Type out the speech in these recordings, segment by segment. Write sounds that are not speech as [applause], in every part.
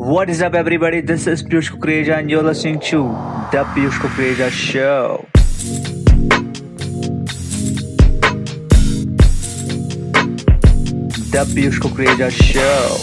What is up, everybody? This is Piyush Kukreja, and you're listening to The Piyush Kukreja Show. The Piyush Kukreja Show.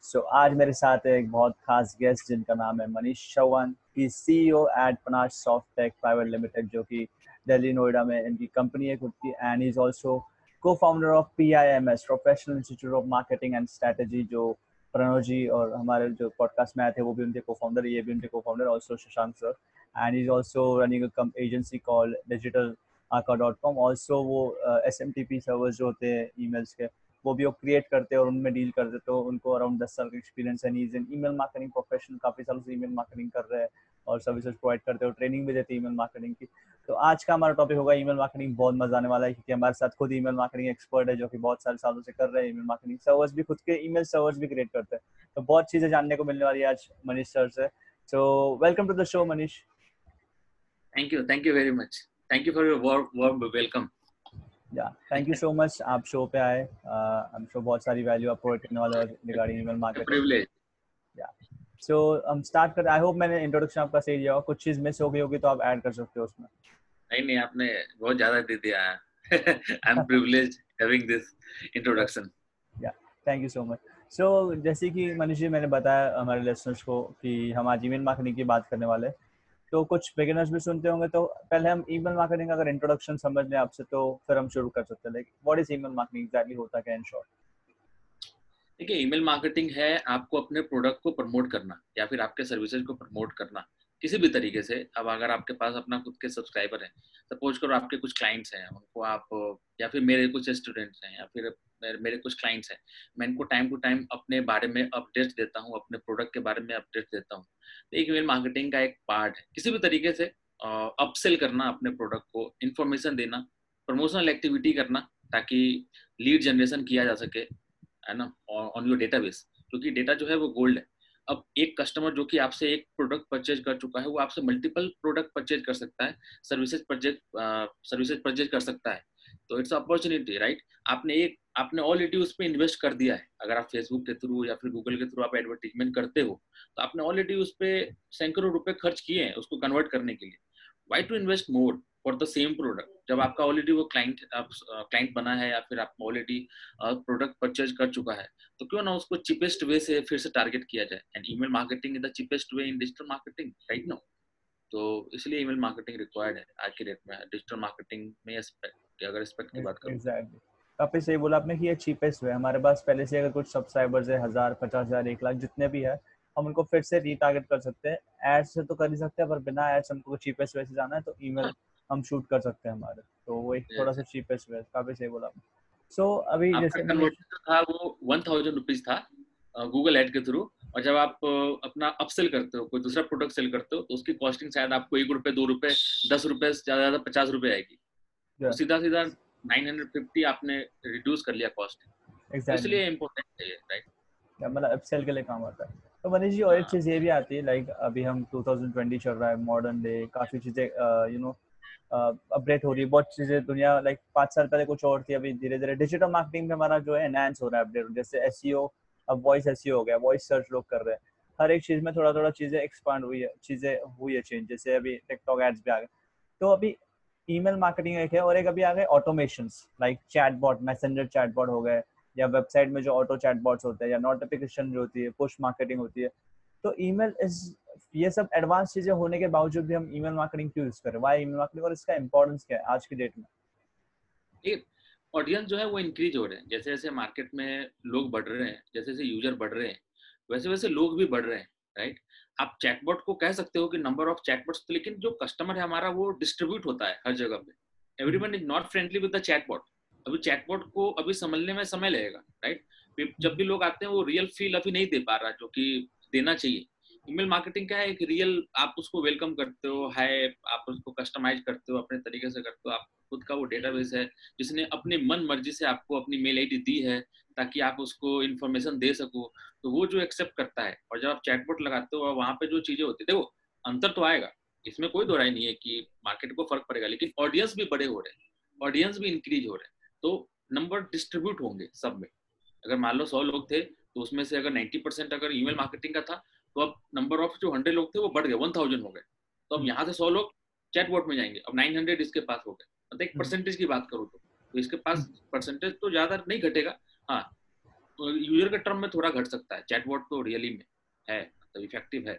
so, आज मेरे साथ है एक बहुत खास गेस्ट जिनका नाम है Manish Chauhan he CEO at Panash soft tech private limited जो कि दिल्ली नोएडा में इनकी कंपनी है खुद की and is also cofounder of P I M S professional institute of marketing and strategy जो प्रणव जी और हमारे जो पॉडकास्ट में आए थे, वो भी उनके को फाउंडर ये भी उनके cofounder also Shashank sir and is also running agency call digital aka dot com also वो S M T P servers जो होते हैं ई मेल्स के, वो भी वो क्रिएट करते हैं और उनमें डील करते तो उनको अराउंड दस साल का एक्सपीरियंस है niche in email marketing professional काफ़ी सालों से ईमेल मार्केटिंग कर रहे हैं। और सर्विसेज़ प्रोवाइड करते हो ट्रेनिंग भी देते हैं ईमेल मार्केटिंग की। तो आज का हमारा टॉपिक होगा ईमेल मार्केटिंग बहुत मज़ा आने वाला है क्योंकि हमारे साथ खुद ईमेल मार्केटिंग एक्सपर्ट है जो कि बहुत सारे सालों से कर रहे हैं ईमेल मार्केटिंग सर्वर्स भी खुद के ईमेल सर्वर्स भी क्रिएट करते हैं। तो बहुत चीज़ें जानने को मिलने वाली है आज मनीष सर से। So welcome to the show Manish. Thank you thank you very much thank you for your warm welcome yeah thank you so much आप शो पे आए। आई एम श्योर बहुत सारी वैल्यू आप प्रोवाइड करने वाले रिगार्डिंग ईमेल मार्केटिंग सो हम start कर आई होप मैंने इंट्रोडक्शन आपका सही दिया कुछ चीज़ मिस हो गई होगी तो आप ऐड कर सकते हो उसमें। नहीं नहीं आपने बहुत ज़्यादा दे दिया है। I am privilege having this introduction yeah thank you so much so जैसे कि मनीष जी मैंने बताया हमारे लिसनर्स को कि हम आज ईमेल मार्केटिंग की बात करने वाले तो कुछ बिगिनर्स भी सुनते होंगे तो पहले हम ईमेल मार्केटिंग अगर इंट्रोडक्शन समझ लें आपसे तो फिर हम शुरू कर सकते हैं। Like what is email marketing exactly होता क्या इन शॉर्ट देखिए ईमेल मार्केटिंग है आपको अपने प्रोडक्ट को प्रमोट करना या फिर आपके सर्विसेज़ को प्रमोट करना किसी भी तरीके से। अब अगर आपके पास अपना खुद के सब्सक्राइबर हैं सपोज़ करो आपके कुछ क्लाइंट्स हैं उनको आप या फिर मेरे कुछ स्टूडेंट्स हैं या फिर मेरे, कुछ क्लाइंट्स हैं मैं इनको टाइम टू टाइम अपने बारे में अपडेट्स देता हूँ अपने प्रोडक्ट के बारे में अपडेट्स देता हूँ। तो एक ईमेल मार्केटिंग का एक पार्ट है। किसी भी तरीके से अपसेल करना अपने प्रोडक्ट को इन्फॉर्मेशन देना प्रमोशनल एक्टिविटी करना ताकि लीड जनरेशन किया जा सके। है ना ऑन योर डेटाबेस क्योंकि डेटा जो है वो गोल्ड है। अब एक कस्टमर जो कि आपसे एक प्रोडक्ट परचेज कर चुका है, वो आपसे मल्टीपल प्रोडक्ट परचेज कर सकता है सर्विसेज़ परचेज सर्विसेज़ परचेज कर सकता है। तो इट्स अपॉर्चुनिटी राइट आपने एक, आपने ऑलरेडी उस पर इन्वेस्ट कर दिया है। अगर आप फेसबुक के थ्रू या फिर गूगल के थ्रू आप एडवर्टीजमेंट करते हो तो आपने ऑलरेडी उस पर सैकड़ों रुपए खर्च किए हैं उसको कन्वर्ट करने के लिए। Why to invest more for the same product. जब आपका ऑलरेडी वो क्लाइंट क्लाइंट बना है या फिर आप ऑलरेडी प्रोडक्ट परचेज कर चुका है तो क्यों ना उसको चीपेस्ट वे से फिर से टारगेट किया जाए? And email marketing is the cheapest way in digital marketing right no तो इसलिए ईमेल मार्केटिंग रिक्वायर्ड है आज के डेट में डिजिटल मार्केटिंग में अगर एस्पेक्ट की बात करें। Exactly. काफ़ी सही बोला आपने कि ये चीपेस्ट वे हमारे पास पहले से अगर कुछ सब्सक्राइबर्स है हज़ार पचास हज़ार एक लाख जितने भी है हम उनको फिर से रीटारगेट कर सकते हैं। एड्स से तो कर ही सकते हैं पर बिना एड्स हमको चीपेस्ट वे से जाना है तो ईमेल हम शूट कर सकते हैं हमारे। तो वो एक थोड़ा सा चीपेस्ट वे काफ़ी सही बोला सो so, अभी जैसे था वो वन थाउज़ेंड रुपीज़ था गूगल एड के थ्रू और जब आप अपना अपसेल करते हो कोई दूसरा प्रोडक्ट सेल करते हो तो उसकी कॉस्टिंग शायद आपको एक रुपए दो रुपए दस रुपए ज़्यादा ज़्यादा पचास रुपए आएगी। तो सीधा सीधा नाइन हंड्रेड फिफ्टी आपने रिड्यूस कर लिया कॉस्ट exactly. इसलिए इम्पोर्टेंट है राइट मतलब अपसेल के लिए काम आता है। तो मनीष जी और एक हाँ। चीज़ ये भी आती है लाइक अभी हम 2020 चल रहा है मॉडर्न डे काफ़ी चीज़ें यू नो अपडेट हो रही है। बहुत चीज़ें दुनिया लाइक पाँच साल पहले कुछ और थी, अभी धीरे धीरे डिजिटल मार्केटिंग में हमारा जो है एनहांस हो रहा है अपडेट जैसे एस e अब वॉइस एस हो गया वॉइस सर्च लोग कर रहे हैं। हर एक चीज़ में थोड़ा थोड़ा चीज़ें एक्सपांड हुई है, चीज़ें हुई है चेंज जैसे अभी टिकटॉक एड्स भी आ गए। तो अभी ईमेल मार्केटिंग एक है और एक अभी आ गए automation like chatbot messenger chatbot हो गए, या वेबसाइट में जो ऑटो चैटबॉट्स होते हैं, या नोटिफिकेशन जो होती है पुश मार्केटिंग होती है। तो ईमेल ये सब एडवांस चीज़ें होने के बावजूद भी हम ईमेल मार्केटिंग क्यों यूज़ करें? वाई ईमेल मार्केटिंग और इसका इंपॉर्टेंस क्या है आज की डेट में? ऑडियंस जो है वो इंक्रीज हो रहे हैं। जैसे जैसे मार्केट में लोग बढ़ रहे हैं, जैसे जैसे यूज़र बढ़ रहे हैं, वैसे वैसे लोग भी बढ़ रहे हैं राइट आप चैटबॉट को कह सकते हो कि नंबर ऑफ़ चैटबॉट्स लेकिन जो कस्टमर है हमारा वो डिस्ट्रीब्यूट होता है हर जगह पे। Everyone is not friendly with the chatbot अभी चैटबॉट को अभी समझने में समय लगेगा राइट जब भी लोग आते हैं वो रियल फील अभी नहीं दे पा रहा, जो कि देना चाहिए। ईमेल मार्केटिंग क्या है? एक रियल आप उसको वेलकम करते हो, हाय, आप उसको कस्टमाइज करते हो, अपने तरीके से करते हो, आप खुद का वो डेटाबेस है, जिसने अपनी मन मर्ज़ी से आपको अपनी मेल आईडी दी है, ताकि आप उसको इन्फॉर्मेशन दे सको। तो वो जो एक्सेप्ट करता है, और जब आप चैटबोट लगाते हो, और वहाँ पे जो चीज़ें होती है, देखो, अंतर तो आएगा। इसमें कोई दो राय नहीं है कि मार्केट को फ़र्क पड़ेगा, लेकिन ऑडियंस भी बड़े हो रहे हैं ऑडियंस भी इंक्रीज हो रहे हैं। तो नंबर डिस्ट्रीब्यूट होंगे सब में। अगर मान लो सौ लोग थे तो उसमें से अगर नाइन्टी परसेंट अगर ईमेल मार्केटिंग का था तो अब नंबर ऑफ़ जो हंड्रेड लोग थे वो बढ़ गए वन थाउज़ेंड हो गए। तो अब यहाँ से सौ लोग चैट चैटबॉट में जाएँगे। अब नाइन हंड्रेड इसके पास हो गए। मतलब एक परसेंटेज की बात करूँ तो, तो इसके पास परसेंटेज तो ज़्यादा नहीं घटेगा। हाँ तो यूज़र के टर्म में थोड़ा घट सकता है। चैट चैटबॉट तो रियली में है मतलब इफ़ेक्टिव है।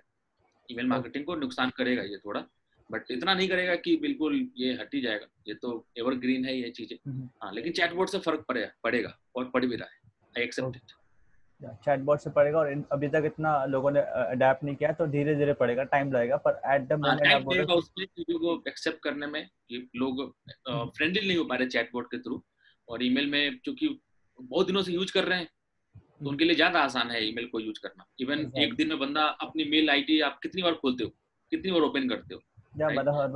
ईमेल मार्केटिंग को नुकसान करेगा ये थोड़ा बट इतना नहीं करेगा कि बिल्कुल ये हट ही जाएगा। ये तो एवरग्रीन है ये चीज़ें। हाँ लेकिन चैटबॉट से फ़र्क पड़ेगा पड़ेगा और पड़ भी रहा है। आई एक्सेप्ट इट चैटबॉट से पड़ेगा और अभी तक इतना लोगों ने अडेप्ट नहीं किया तो धीरे धीरे पड़ेगा टाइम लगेगा पर एट द मोमेंट उसमें चीज़ों को एक्सेप्ट करने में लोग फ्रेंडली नहीं हो पा रहे चैटबॉट के थ्रू और ईमेल में क्योंकि बहुत दिनों से यूज़ कर रहे हैं तो उनके लिए ज़्यादा आसान है ईमेल को यूज़ करना। इवन एक दिन में बंदा अपनी मेल आईडी आप कितनी बार खोलते हो कितनी बार ओपन करते हो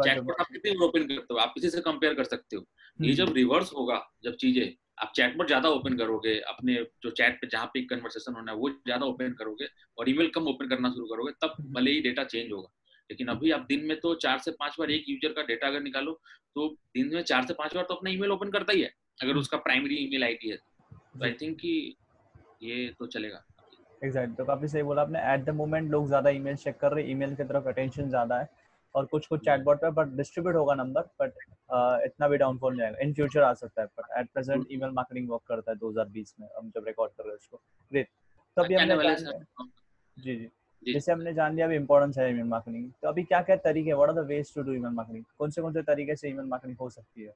चैटबॉट आप कितनी बार ओपन करते हो आप किसी से कंपेयर कर सकते हो। ये जब रिवर्स होगा जब चीज़ें आप चैटबॉट ज़्यादा ओपन करोगे अपने जो चैट पे जहाँ पे कन्वर्सेशन होना है वो ज़्यादा ओपन करोगे और ईमेल कम ओपन करना शुरू करोगे तब भले ही डेटा चेंज होगा। लेकिन अभी आप दिन में तो चार से पाँच बार एक यूज़र का डेटा अगर निकालो तो दिन में चार से पाँच बार तो अपना ईमेल ओपन करता ही है अगर उसका प्राइमरी ईमेल आईडी है। तो आई थिंक कि ये तो चलेगा। Exact exactly. तो काफ़ी सही बोला आपने। एट द मोमेंट लोग ज़्यादा ईमेल चेक कर रहे हैं ईमेल की तरफ़ अटेंशन ज़्यादा है। और कुछ कुछ चैटबॉट पे बट डिस्ट्रीब्यूट होगा नंबर बट uh, इतना भी डाउनफॉल नहीं आएगा। इन फ्यूचर आ सकता है but at present email marketing work करता है 2020 में हम जब रिकॉर्ड कर रहे हैं उसको। ग्रेट तो अभी हमने जी जी। जैसे हमने जान लिया अभी इंपॉर्टेंस है ईमेल मार्केटिंग तो अभी क्या क्या तरीके what are the ways to do email marketing कौन से कौन से तरीके से ईमेल मार्केटिंग हो सकती है?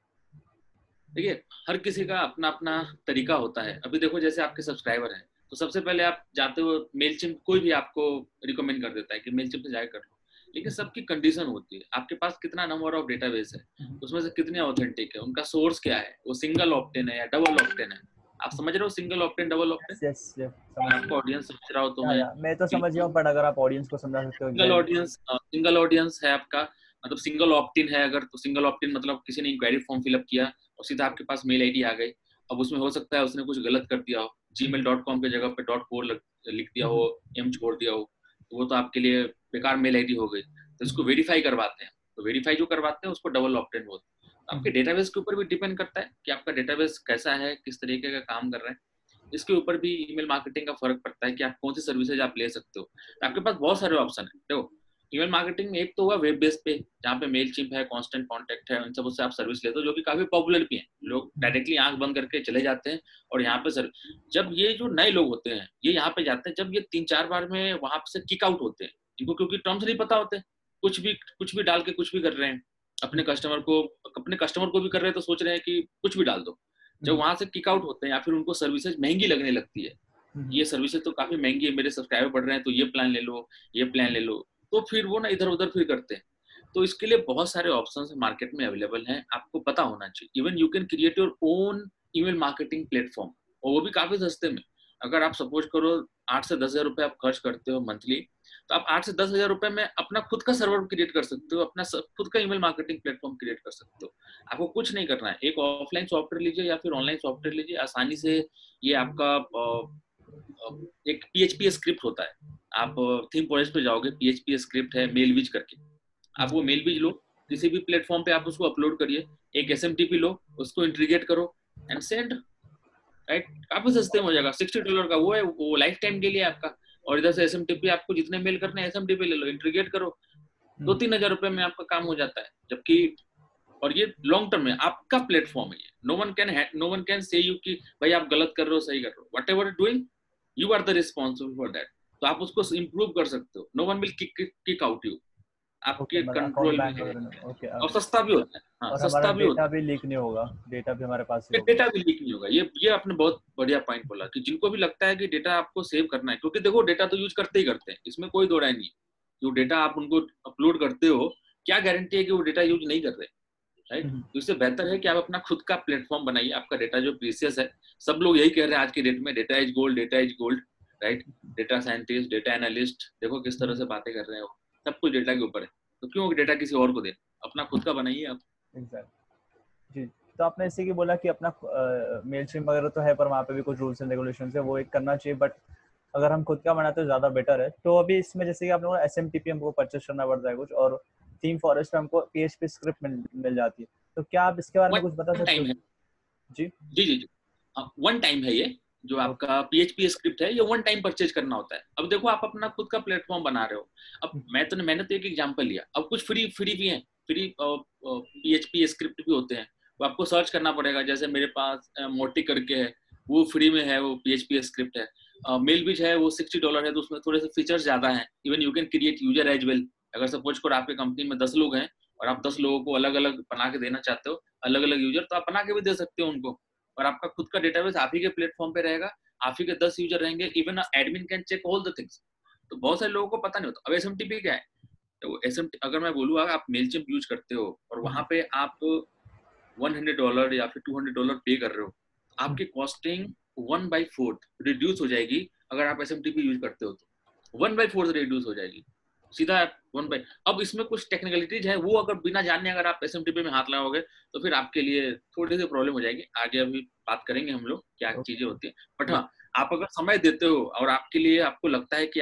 देखिए हर किसी का अपना अपना तरीका होता है। अभी देखो जैसे आपके सब्सक्राइबर हैं तो सबसे पहले आप जाते हो मेल कोई भी आपको रिकमेंड कर देता है कि मेल से जाकर कर लो। लेकिन सबकी कंडीशन होती है। आपके पास कितना नंबर ऑफ़ डेटाबेस है हम्म। उसमें से कितने ऑथेंटिक है उनका सोर्स क्या है? वो सिंगल ऑप्टेन है या डबल ऑप्टेन है? आप समझ रहे हो single opt-in double opt-in yes yes आपको ऑडियंस समझ रहा हो तो मैं मैं तो समझ गया हूँ पर अगर आप ऑडियंस को समझा सकते हो सिंगल ऑडियंस सिंगल ऑडियंस है आपका मतलब सिंगल ऑप्टिन है अगर तो सिंगल ऑप्टिन मतलब किसी ने इंक्वायरी फॉर्म फिलअप किया और सीधा आपके पास मेल आईडी आ गई अब उसमें हो सकता है उसने कुछ गलत कर दिया हो जी मेल डॉट कॉम की जगह पे डॉट कोर लिख दिया हो एम हम्म। छोड़ दिया हो तो वो तो आपके लिए बेकार मेल आईडी हो गई तो इसको वेरीफाई करवाते हैं। तो वेरीफाई जो करवाते हैं उसको डबल ऑप्टेन बोलते हैं। तो आपके डेटाबेस हम्म। के ऊपर भी डिपेंड करता है कि आपका डेटाबेस कैसा है किस तरीके का काम कर रहे हैं। इसके ऊपर भी ईमेल मार्केटिंग का फ़र्क पड़ता है कि आप कौन सी सर्विसेज़ आप ले सकते हो। तो आपके पास बहुत सारे ऑप्शन है देखो। ईमेल मार्केटिंग एक तो हुआ वेब बेस पे जहाँ पे मेल चिप है कॉन्स्टेंट कॉन्टेक्ट है उन सब उससे आप सर्विस लेते हो जो कि काफ़ी पॉपुलर भी है। लोग डायरेक्टली आँख बंद करके चले जाते हैं और यहाँ पे सर जब ये जो नए लोग होते हैं ये यहाँ पे जाते हैं जब ये तीन चार बार में वहाँ से किक आउट होते हैं। इनको क्योंकि टर्म्स नहीं पता होते। कुछ भी कुछ भी डाल के कुछ भी कर रहे हैं। अपने कस्टमर को अपने कस्टमर को भी कर रहे हैं तो सोच रहे हैं कि कुछ भी डाल दो। जब हम्म। वहाँ से किक आउट होते हैं या फिर उनको सर्विसेज़ महँगी लगने लगती है हम्म। ये सर्विसेज़ तो काफ़ी महँगी है मेरे सब्सक्राइबर बढ़ रहे हैं तो ये प्लान ले लो ये प्लान ले लो। तो फिर वो ना इधर उधर फिर करते हैं। तो इसके लिए बहुत सारे ऑप्शन मार्केट में अवेलेबल हैं आपको पता होना चाहिए। Even you can create your own email marketing platform और वो भी काफ़ी सस्ते में। अगर आप सपोज़ करो आठ से दस हज़ार रुपए आप खर्च करते हो मंथली तो आप आठ से दस हज़ार रुपए में अपना खुद का सर्वर क्रिएट कर सकते हो, अपना खुद का ईमेल मार्केटिंग प्लेटफॉर्म क्रिएट कर सकते हो। आपको कुछ नहीं करना है। एक ऑफलाइन सॉफ्टवेयर लीजिए या फिर ऑनलाइन सॉफ्टवेयर लीजिए, आसानी से ये आपका एक पीएचपी स्क्रिप्ट होता है। आप थीम फॉरेस्ट पे जाओगे पीएचपी स्क्रिप्ट है मेल बीज करके। आप वो मेल बीज लो, किसी भी प्लेटफॉर्म पे आप उसको अपलोड करिए, एक एसएमटीपी लो, उसको इंट्रीगेट करो एंड सेंड राइट काफ़ी सस्ते में हो जाएगा। सिक्सटी डॉलर का वो है, वो लाइफ टाइम के लिए आपका। और इधर से एस आपको जितने मेल करने एस एम ले लो इंट्रीगेट करो। दो तीन हज़ार रुपए में आपका काम हो जाता है जबकि और ये लॉन्ग टर्म है आपका प्लेटफॉर्म है ये। No one can no one can say you कि भाई आप गलत कर रहे हो सही कर रहे हो। Whatever doing you are the responsible for that तो आप उसको इम्प्रूव कर सकते हो। No one will kick out you आपके कंट्रोल में है। और सस्ता भी होता है। हाँ, सस्ता भी होता भी लीक नहीं होगा डेटा भी हमारे पास डेटा भी लीक नहीं होगा। ये ये आपने बहुत बढ़िया पॉइंट बोला कि जिनको भी लगता है कि डेटा आपको सेव करना है क्योंकि देखो डेटा तो यूज़ करते ही करते हैं इसमें कोई दो राय नहीं जो डेटा आप उनको अपलोड करते हो क्या गारंटी है कि वो डेटा यूज़ नहीं कर रहे? Right hmm. तो इससे बेहतर है कि आप अपना खुद का प्लेटफॉर्म बनाइए आपका डेटा जो प्रीसियस है। सब लोग यही कह रहे हैं आज के डेट में data is gold data is gold right data scientist data analyst देखो किस तरह से बातें कर रहे हो। सब कुछ डेटा के ऊपर है। तो क्यों डेटा किसी और को दे अपना खुद का बनाइए आप। जी तो आपने इसी की बोला कि अपना मेल स्ट्रीम वगैरह तो है पर वहाँ पे भी कुछ रूल्स एंड रेगुलेशन है वो एक करना चाहिए बट अगर हम खुद का बनाते तो ज़्यादा बेटर है। तो अभी इसमें जैसे कि आपने बोला एस एम टी पी हमको परचेस करना पड़ता है कुछ और थीम फॉरेस्ट में हमको पी एच पी स्क्रिप्ट मिल, मिल जाती है। तो क्या आप इसके बारे में कुछ बता सकते हैं? जी। जी जी जी। वन टाइम है ये जो आपका पीएचपी स्क्रिप्ट है ये वन टाइम परचेज करना होता है। अब देखो आप अपना खुद का प्लेटफॉर्म बना रहे हो। अब हम्म। मैं तो मैंने तो एक एग्जांपल लिया। अब कुछ फ्री फ्री भी हैं। Free P H P script भी होते हैं। वो आपको सर्च करना पड़ेगा, जैसे मेरे पास मोटी करके है, वो फ्री में है, वो पी एच पी स्क्रिप्ट है। मेल बीच है, वो सिक्सटी डॉलर है तो उसमें थोड़े से फीचर्स ज़्यादा हैं। Even you can create user as well अगर सपोज़ कर आपके कंपनी में दस लोग हैं, और आप दस लोगों को अलग अलग बना के देना चाहते हो अलग अलग यूज़र तो आप बना के भी दे सकते हो उनको। और आपका खुद का डेटाबेस आप ही के प्लेटफॉर्म पे रहेगा, आप ही के दस यूज़र रहेंगे। Even admin can check all the things तो बहुत सारे लोगों को पता नहीं होता। अब एस क्या है? एस अगर मैं बोलूँ आप मेल चिम्प यूज़ करते हो और वहाँ पे आप वन हंड्रेड डॉलर या फिर टू हंड्रेड डॉलर पे कर रहे हो आपकी costing one by fourth reduce हो जाएगी अगर आप SMTP यूज़ करते हो तो। वन बाई फोर्थ रिड्यूस हो जाएगी। सीधा वन बाई अब इसमें कुछ टेक्निकलिटीज है वो अगर बिना जानने अगर आप एस में हाथ लगाओगे तो फिर आपके लिए थोड़ी सी प्रॉब्लम हो जाएगी। आगे अभी बात करेंगे हम लोग क्या चीज़ें होती है। बट हाँ आप अगर समय देते हो और आपके लिए आपको लगता है कि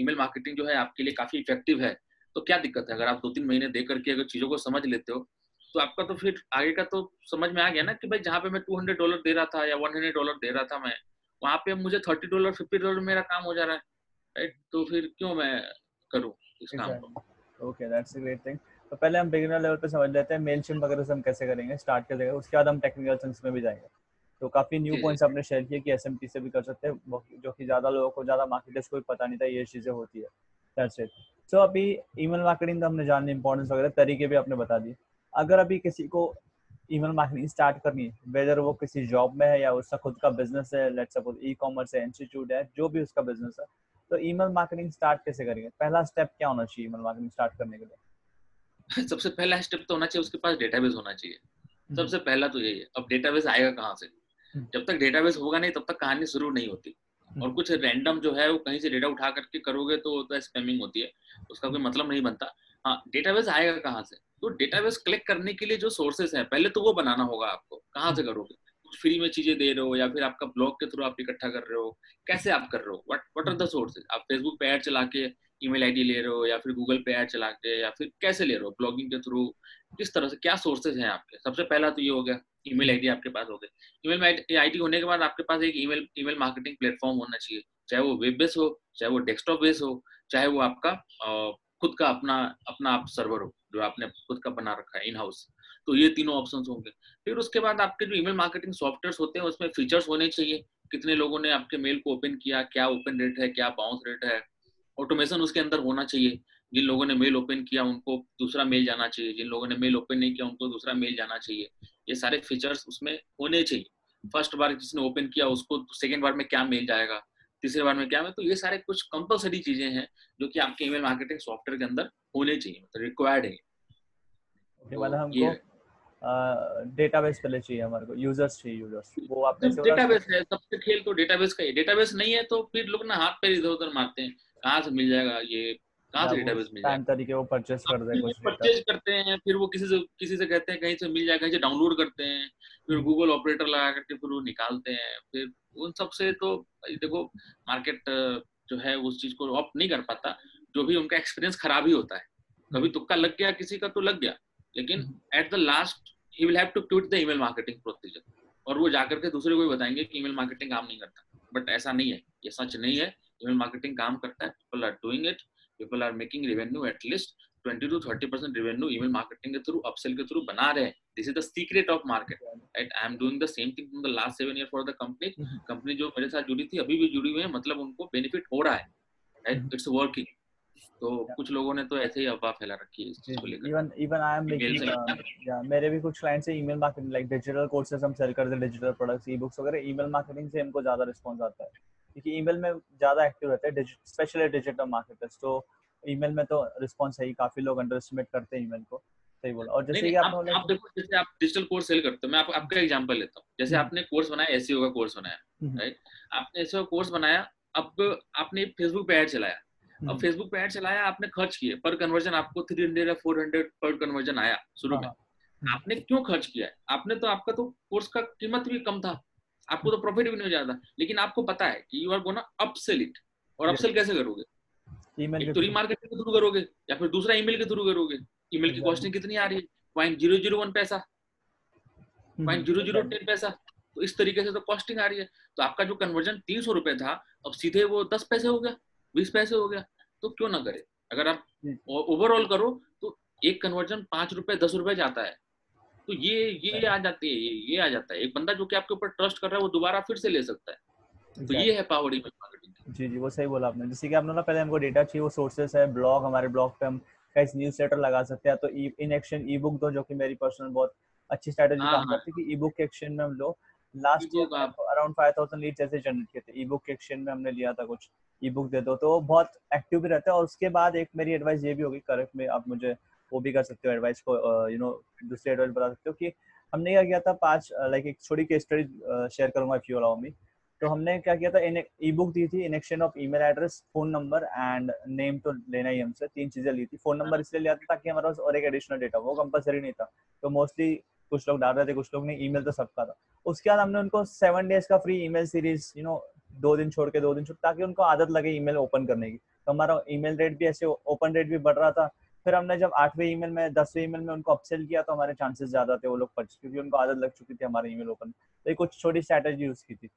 ईमेल मार्केटिंग जो है आपके लिए काफ़ी इफ़ेक्टिव है तो क्या दिक्कत है? अगर आप दो तीन महीने दे करके अगर चीज़ों को समझ लेते हो तो आपका तो फिर आगे का तो समझ में आ गया ना कि भाई जहाँ पे मैं टू हंड्रेड डॉलर दे रहा था या वन हंड्रेड डॉलर दे रहा था मैं वहाँ पे मुझे थर्टी डॉलर फिफ्टी डॉलर मेरा काम हो जा रहा है राइट तो फिर क्यों मैं करूँ इस काम को? Okay that's a great thing तो पहले हम बिगिनर लेवल पे समझ लेते हैं मेल शिप वगैरह से हम कैसे करेंगे स्टार्ट कर देंगे उसके बाद हम टेक्निकल सेंस में भी जाएँगे। तो काफ़ी न्यू पॉइंट्स आपने शेयर किए कि एसएमटी से भी कर सकते हैं जो कि ज़्यादा लोगों को ज़्यादा मार्केटर्स को भी पता नहीं था ये चीज़ें होती है। दैट्स इट सो so, अभी ईमेल मार्केटिंग तो हमने जानी इंपॉर्टेंस वगैरह तरीके भी आपने बता दिए। अगर अभी किसी को ईमेल मार्केटिंग स्टार्ट करनी है वेदर वो किसी जॉब में है या उसका खुद का बिज़नेस है लेट्स सपोज़ ई कॉमर्स है इंस्टीट्यूट है जो भी उसका बिज़नेस है तो ईमेल मार्केटिंग स्टार्ट कैसे करेंगे? पहला स्टेप क्या होना चाहिए ईमेल मार्केटिंग स्टार्ट करने के लिए? [laughs] सबसे पहला स्टेप तो होना चाहिए उसके पास डेटाबेस होना चाहिए। हम्म। सबसे पहला तो यही है अब डेटाबेस आएगा कहाँ से? हम्म। जब तक डेटाबेस होगा नहीं तब तक कहानी शुरू नहीं होती। और हम्म। कुछ रैंडम जो है वो कहीं से डेटा उठा करके करोगे तो, तो स्पैमिंग होती है। उसका कोई मतलब नहीं बनता। हाँ डेटाबेस आएगा कहाँ से? तो डेटाबेस कलेक्ट करने के लिए जो सोर्सेस हैं पहले तो वो बनाना होगा आपको। कहाँ से करोगे? कुछ फ्री में चीज़ें दे रहे हो या फिर आपका ब्लॉग के थ्रू आप इकट्ठा कर रहे हो? कैसे आप कर रहे हो? What what are the sources आप फेसबुक पे ऐड चला के ईमेल आईडी ले रहे हो या फिर गूगल पे ऐड चला के या फिर कैसे ले रहे हो? ब्लॉगिंग के थ्रू किस तरह से क्या सोर्सेज हैं आपके? सबसे पहला तो ये हो गया। ईमेल आईडी आपके पास हो गई ईमेल आईडी होने के बाद आपके पास एक ईमेल ईमेल मार्केटिंग प्लेटफॉर्म होना चाहिए। चाहे वो वेब बेस हो, चाहे वो डेस्कटॉप बेस हो, चाहे वो आपका खुद का अपना अपना आप सर्वर हो, जो आपने खुद का बना रखा है इन हाउस तो ये तीनों ऑप्शंस होंगे। फिर उसके बाद आपके जो ईमेल मार्केटिंग सॉफ्टवेयर होते हैं, उसमें फीचर्स होने चाहिए। कितने लोगों ने आपके मेल को ओपन किया, क्या ओपन रेट है, क्या बाउंस रेट है। ऑटोमेशन उसके अंदर होना चाहिए। जिन लोगों ने मेल ओपन किया, उनको दूसरा मेल जाना चाहिए। जिन लोगों ने मेल ओपन नहीं किया, उनको दूसरा मेल जाना चाहिए। ये सारे फीचर्स उसमें होने चाहिए। फ़र्स्ट बार जिसने ओपन किया उसको सेकेंड बार में क्या मेल जाएगा? तीसरे बार में क्या है तो ये सारे कुछ कंपलसरी चीज़ें हैं जो कि आपके ईमेल मार्केटिंग सॉफ्टवेयर के अंदर होने चाहिए मतलब रिक्वायर्ड है। मतलब हमको डेटाबेस पहले चाहिए हमारे को यूज़र्स चाहिए यूज़र्स वो आपने तो डेटाबेस है सबसे खेल तो डेटाबेस का ही डेटाबेस नहीं है तो फिर लोग ना हाथ पैर इधर उधर मारते हैं। कहाँ से मिल जाएगा ये? कहाँ से डेटाबेस मिल जाएगा? तरीके वो परचेस कर दे कुछ परचेज करते हैं फिर वो किसी से किसी से कहते हैं कहीं से मिल जाएगा कहीं से डाउनलोड करते हैं फिर गूगल ऑपरेटर लगा करके फिर वो निकालते हैं फिर उन सबसे तो देखो मार्केट जो है उस चीज़ को ऑप्ट नहीं कर पाता जो भी उनका एक्सपीरियंस खराब ही होता है। कभी हम्म। तुक्का लग गया किसी का तो लग गया लेकिन at the last he will have to quit the email marketing procedure और वो जाकर के दूसरे को भी बताएँगे कि ईमेल मार्केटिंग काम नहीं करता। बट ऐसा नहीं है ये सच नहीं है। ईमेल मार्केटिंग काम करता है people are doing it people are making revenue at least twenty to thirty percent revenue email marketing के थ्रू अपसेल के थ्रू बना रहे हैं। This is the secret of market right I am doing the same thing from the last seven year for the company company जो मेरे साथ जुड़ी थी अभी भी जुड़ी हुई है मतलब उनको बेनिफिट हो रहा है राइट इट्स वर्किंग तो कुछ लोगों ने तो ऐसे ही अफवाह फैला रखी है इस चीज़ को लेकर। Even even I am making या मेरे भी कुछ क्लाइंट्स है email marketing like digital courses हम सेल करते हैं डिजिटल प्रोडक्ट्स ई बुक्स वगैरह ईमेल मार्केटिंग से हमको ज़्यादा रिस्पांस आता है। क्योंकि ईमेल में ज़्यादा एक्टिव रहते हैं स्पेशली डिजिटल मार्केटर्स तो ईमेल में तो रिस्पांस है ही काफ़ी लोग अंडर एस्टिमेट करते हैं ईमेल को। सही बोला। और जैसे कि आप, आप, आप देखो जैसे आप डिजिटल कोर्स सेल करते हो मैं आप, आपका एग्जांपल लेता हूँ। जैसे हम्म। आपने कोर्स बनाया एसईओ का कोर्स बनाया राइट हम्म। आपने एसईओ कोर्स बनाया अब आपने फेसबुक पे ऐड चलाया। अब फेसबुक हम्म। पे ऐड चलाया आपने खर्च किए पर कन्वर्जन आपको थ्री हंड्रेड या फोर हंड्रेड पर कन्वर्जन आया शुरू में। हाँ। आपने क्यों खर्च किया? है आपने तो आपका तो कोर्स का कीमत भी कम था। आपको तो प्रॉफिट भी नहीं हो जाता। लेकिन आपको पता है कि you are gonna upsell it और अपसेल कैसे करोगे? ईमेल तो रीमार्केटिंग के थ्रू करोगे या फिर दूसरा ईमेल के थ्रू करोगे? ईमेल की कॉस्टिंग कितनी आ रही है? पॉइंट ज़ीरो ज़ीरो वन पैसा। पॉइंट ज़ीरो ज़ीरो टेन पैसा। तो इस तरीके से तो कॉस्टिंग आ रही है। तो आपका जो कन्वर्जन तीन सौ रुपए था अब सीधे वो दस पैसे हो गया बीस पैसे हो गया। तो क्यों ना करे? अगर आप ओवरऑल करो तो एक कन्वर्जन पाँच रुपए दस रुपए जाता है। तो ये ये आ जाती है ये ये आ जाता है। एक बंदा जो कि आपके ऊपर ट्रस्ट कर रहा है वो दोबारा फिर से ले सकता है। तो ये है पावर ईमेल मार्केटिंग जी जी वो सही बोला आपने। जैसे कि आपने ना पहले हमको डेटा चाहिए वो सोर्सेस है ब्लॉग हमारे ब्लॉग पे हम कैसे न्यूज़ लेटर लगा सकते हैं। तो इन एक्शन ई बुक दो जो कि मेरी पर्सनल बहुत अच्छी स्ट्रेटेजी काम हाँ। करती है कि ई बुक के एक्शन में हम लोग last year around five thousand lead जैसे जनरेट किए थे। ई बुक के एक्शन में हमने लिया था कुछ ई बुक दे दो। तो बहुत एक्टिव भी रहता है और उसके बाद एक मेरी एडवाइस ये भी होगी करेक्ट में आप मुझे वो भी कर सकते हो एडवाइस को यू नो दूसरी एडवाइस बता सकते हो कि हमने क्या किया था पाँच लाइक एक छोटी केस स्टडी शेयर करूँगा इफ़ यू अलाउ मी तो हमने क्या किया था ई बुक दी थी in action of email address phone number and name तो लेना ही हमसे तीन चीज़ें ली थी। फ़ोन नंबर इसलिए लिया था ताकि हमारे पास और एक एडिशनल डेटा वो कंपलसरी नहीं था। तो मोस्टली कुछ लोग डाल रहे थे कुछ लोग नहीं ईमेल तो सबका था। उसके बाद हमने उनको सेवन डेज़ का free email series you know दो दिन छोड़ के दो दिन छोड़ ताकि उनको आदत लगे ईमेल ओपन करने की। तो हमारा ईमेल रेट भी ऐसे ओपन रेट भी बढ़ रहा था फिर हमने जब आठवें ईमेल में दसवें ईमेल में उनको अपसेल किया तो हमारे चांसेस ज़्यादा थे वो लोग परचेज क्योंकि उनको आदत लग चुकी थी हमारे ईमेल ओपन तो ये कुछ छोटी स्ट्रेटेजी यूज़ की थी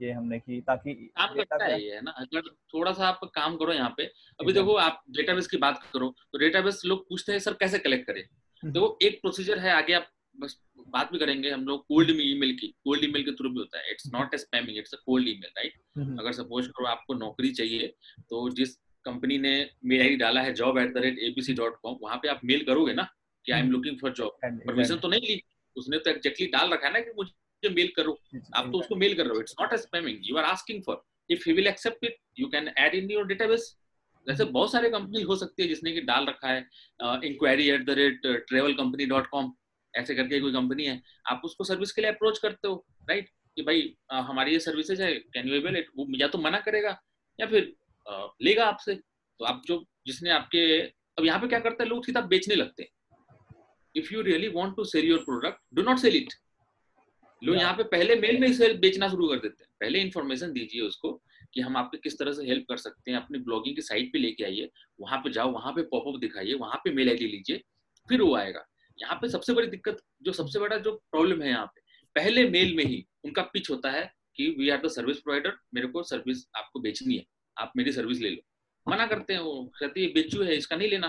ये हमने की ताकि काम करता है ये ना अगर थोड़ा सा आप काम करो यहाँ पे। अभी देखो आप डेटाबेस की बात करो तो डेटाबेस लोग पूछते हैं सर कैसे कलेक्ट करें? हम्म। देखो एक प्रोसीजर है आगे आप बस बात भी करेंगे हम लोग कोल्ड ईमेल की कोल्ड ईमेल के थ्रू भी होता है। It's not a spamming it's a cold email right अगर सपोज़ करो आपको नौकरी चाहिए तो जिस कंपनी ने मेल आई डाला है job at the rate ABC dot com वहाँ पे आप मेल करोगे ना कि I am looking for job permission तो नहीं ली उसने तो एग्जैक्टली डाल रखा है ना कि मुझे मेल करो आप तो उसको मेल कर रहे हो it's not a spamming you are asking for if he will accept it you can add in your database जैसे बहुत सारे कंपनी हो सकती है जिसने कि डाल रखा है inquiry at the rate travel company dot com ऐसे करके कोई कंपनी है आप उसको सर्विस के लिए अप्रोच करते हो राइट कि भाई आ, हमारी ये सर्विसेज़ है कैन यू एबल इट वो या तो मना करेगा या फिर लेगा आपसे। तो आप जो जिसने आपके अब यहाँ पे क्या करते हैं लोग सीधा बेचने लगते हैं। If you really want to sell your product do not sell it लोग यहाँ पे पहले मेल में ही सेल बेचना शुरू कर देते हैं। पहले इन्फॉर्मेशन दीजिए उसको कि हम आपके किस तरह से हेल्प कर सकते हैं। अपनी ब्लॉगिंग की साइट पे लेके आइए। वहाँ पे जाओ वहाँ पे पॉपअप दिखाइए। वहाँ पे मेल आईडी लीजिए। फिर वो आएगा। यहाँ पे सबसे बड़ी दिक्कत जो सबसे बड़ा जो प्रॉब्लम है यहाँ पे पहले मेल में ही उनका पिच होता है कि we are the service provider मेरे को सर्विस आपको बेचनी है। आप मेरी सर्विस ले लो। मना करते हैं वो कहते हैं बेचू है इसका नहीं लेना।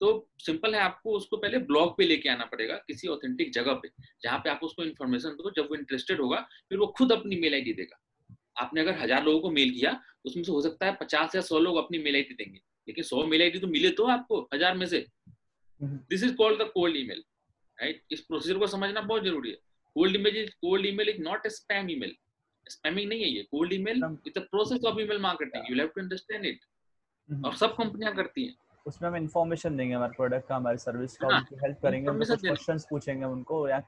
तो सिंपल है आपको उसको पहले ब्लॉग पे लेके आना पड़ेगा किसी ऑथेंटिक जगह पे जहाँ पे आप उसको इन्फॉर्मेशन दो जब वो इंटरेस्टेड होगा फिर वो खुद अपनी मेल आईडी देगा। आपने अगर हज़ार लोगों को मेल किया तो उसमें से हो सकता है पचास या सौ लोग अपनी मेल आई देंगे। लेकिन सौ मेल आईडी तो मिले तो आपको हज़ार में से। This is called the cold email right इस प्रोसीजर को समझना बहुत ज़रूरी है। Cold email cold email is not a spam email spamming नहीं है ये cold email it's a process of email marketing you have to understand it और सब कंपनियाँ करती हैं। उसमें हम इन्फॉर्मेशन देंगे हमारे प्रोडक्ट का हमारी सर्विस का हाँ, उनकी हेल्प करेंगे उनको क्वेश्चंस पूछेंगे उनको या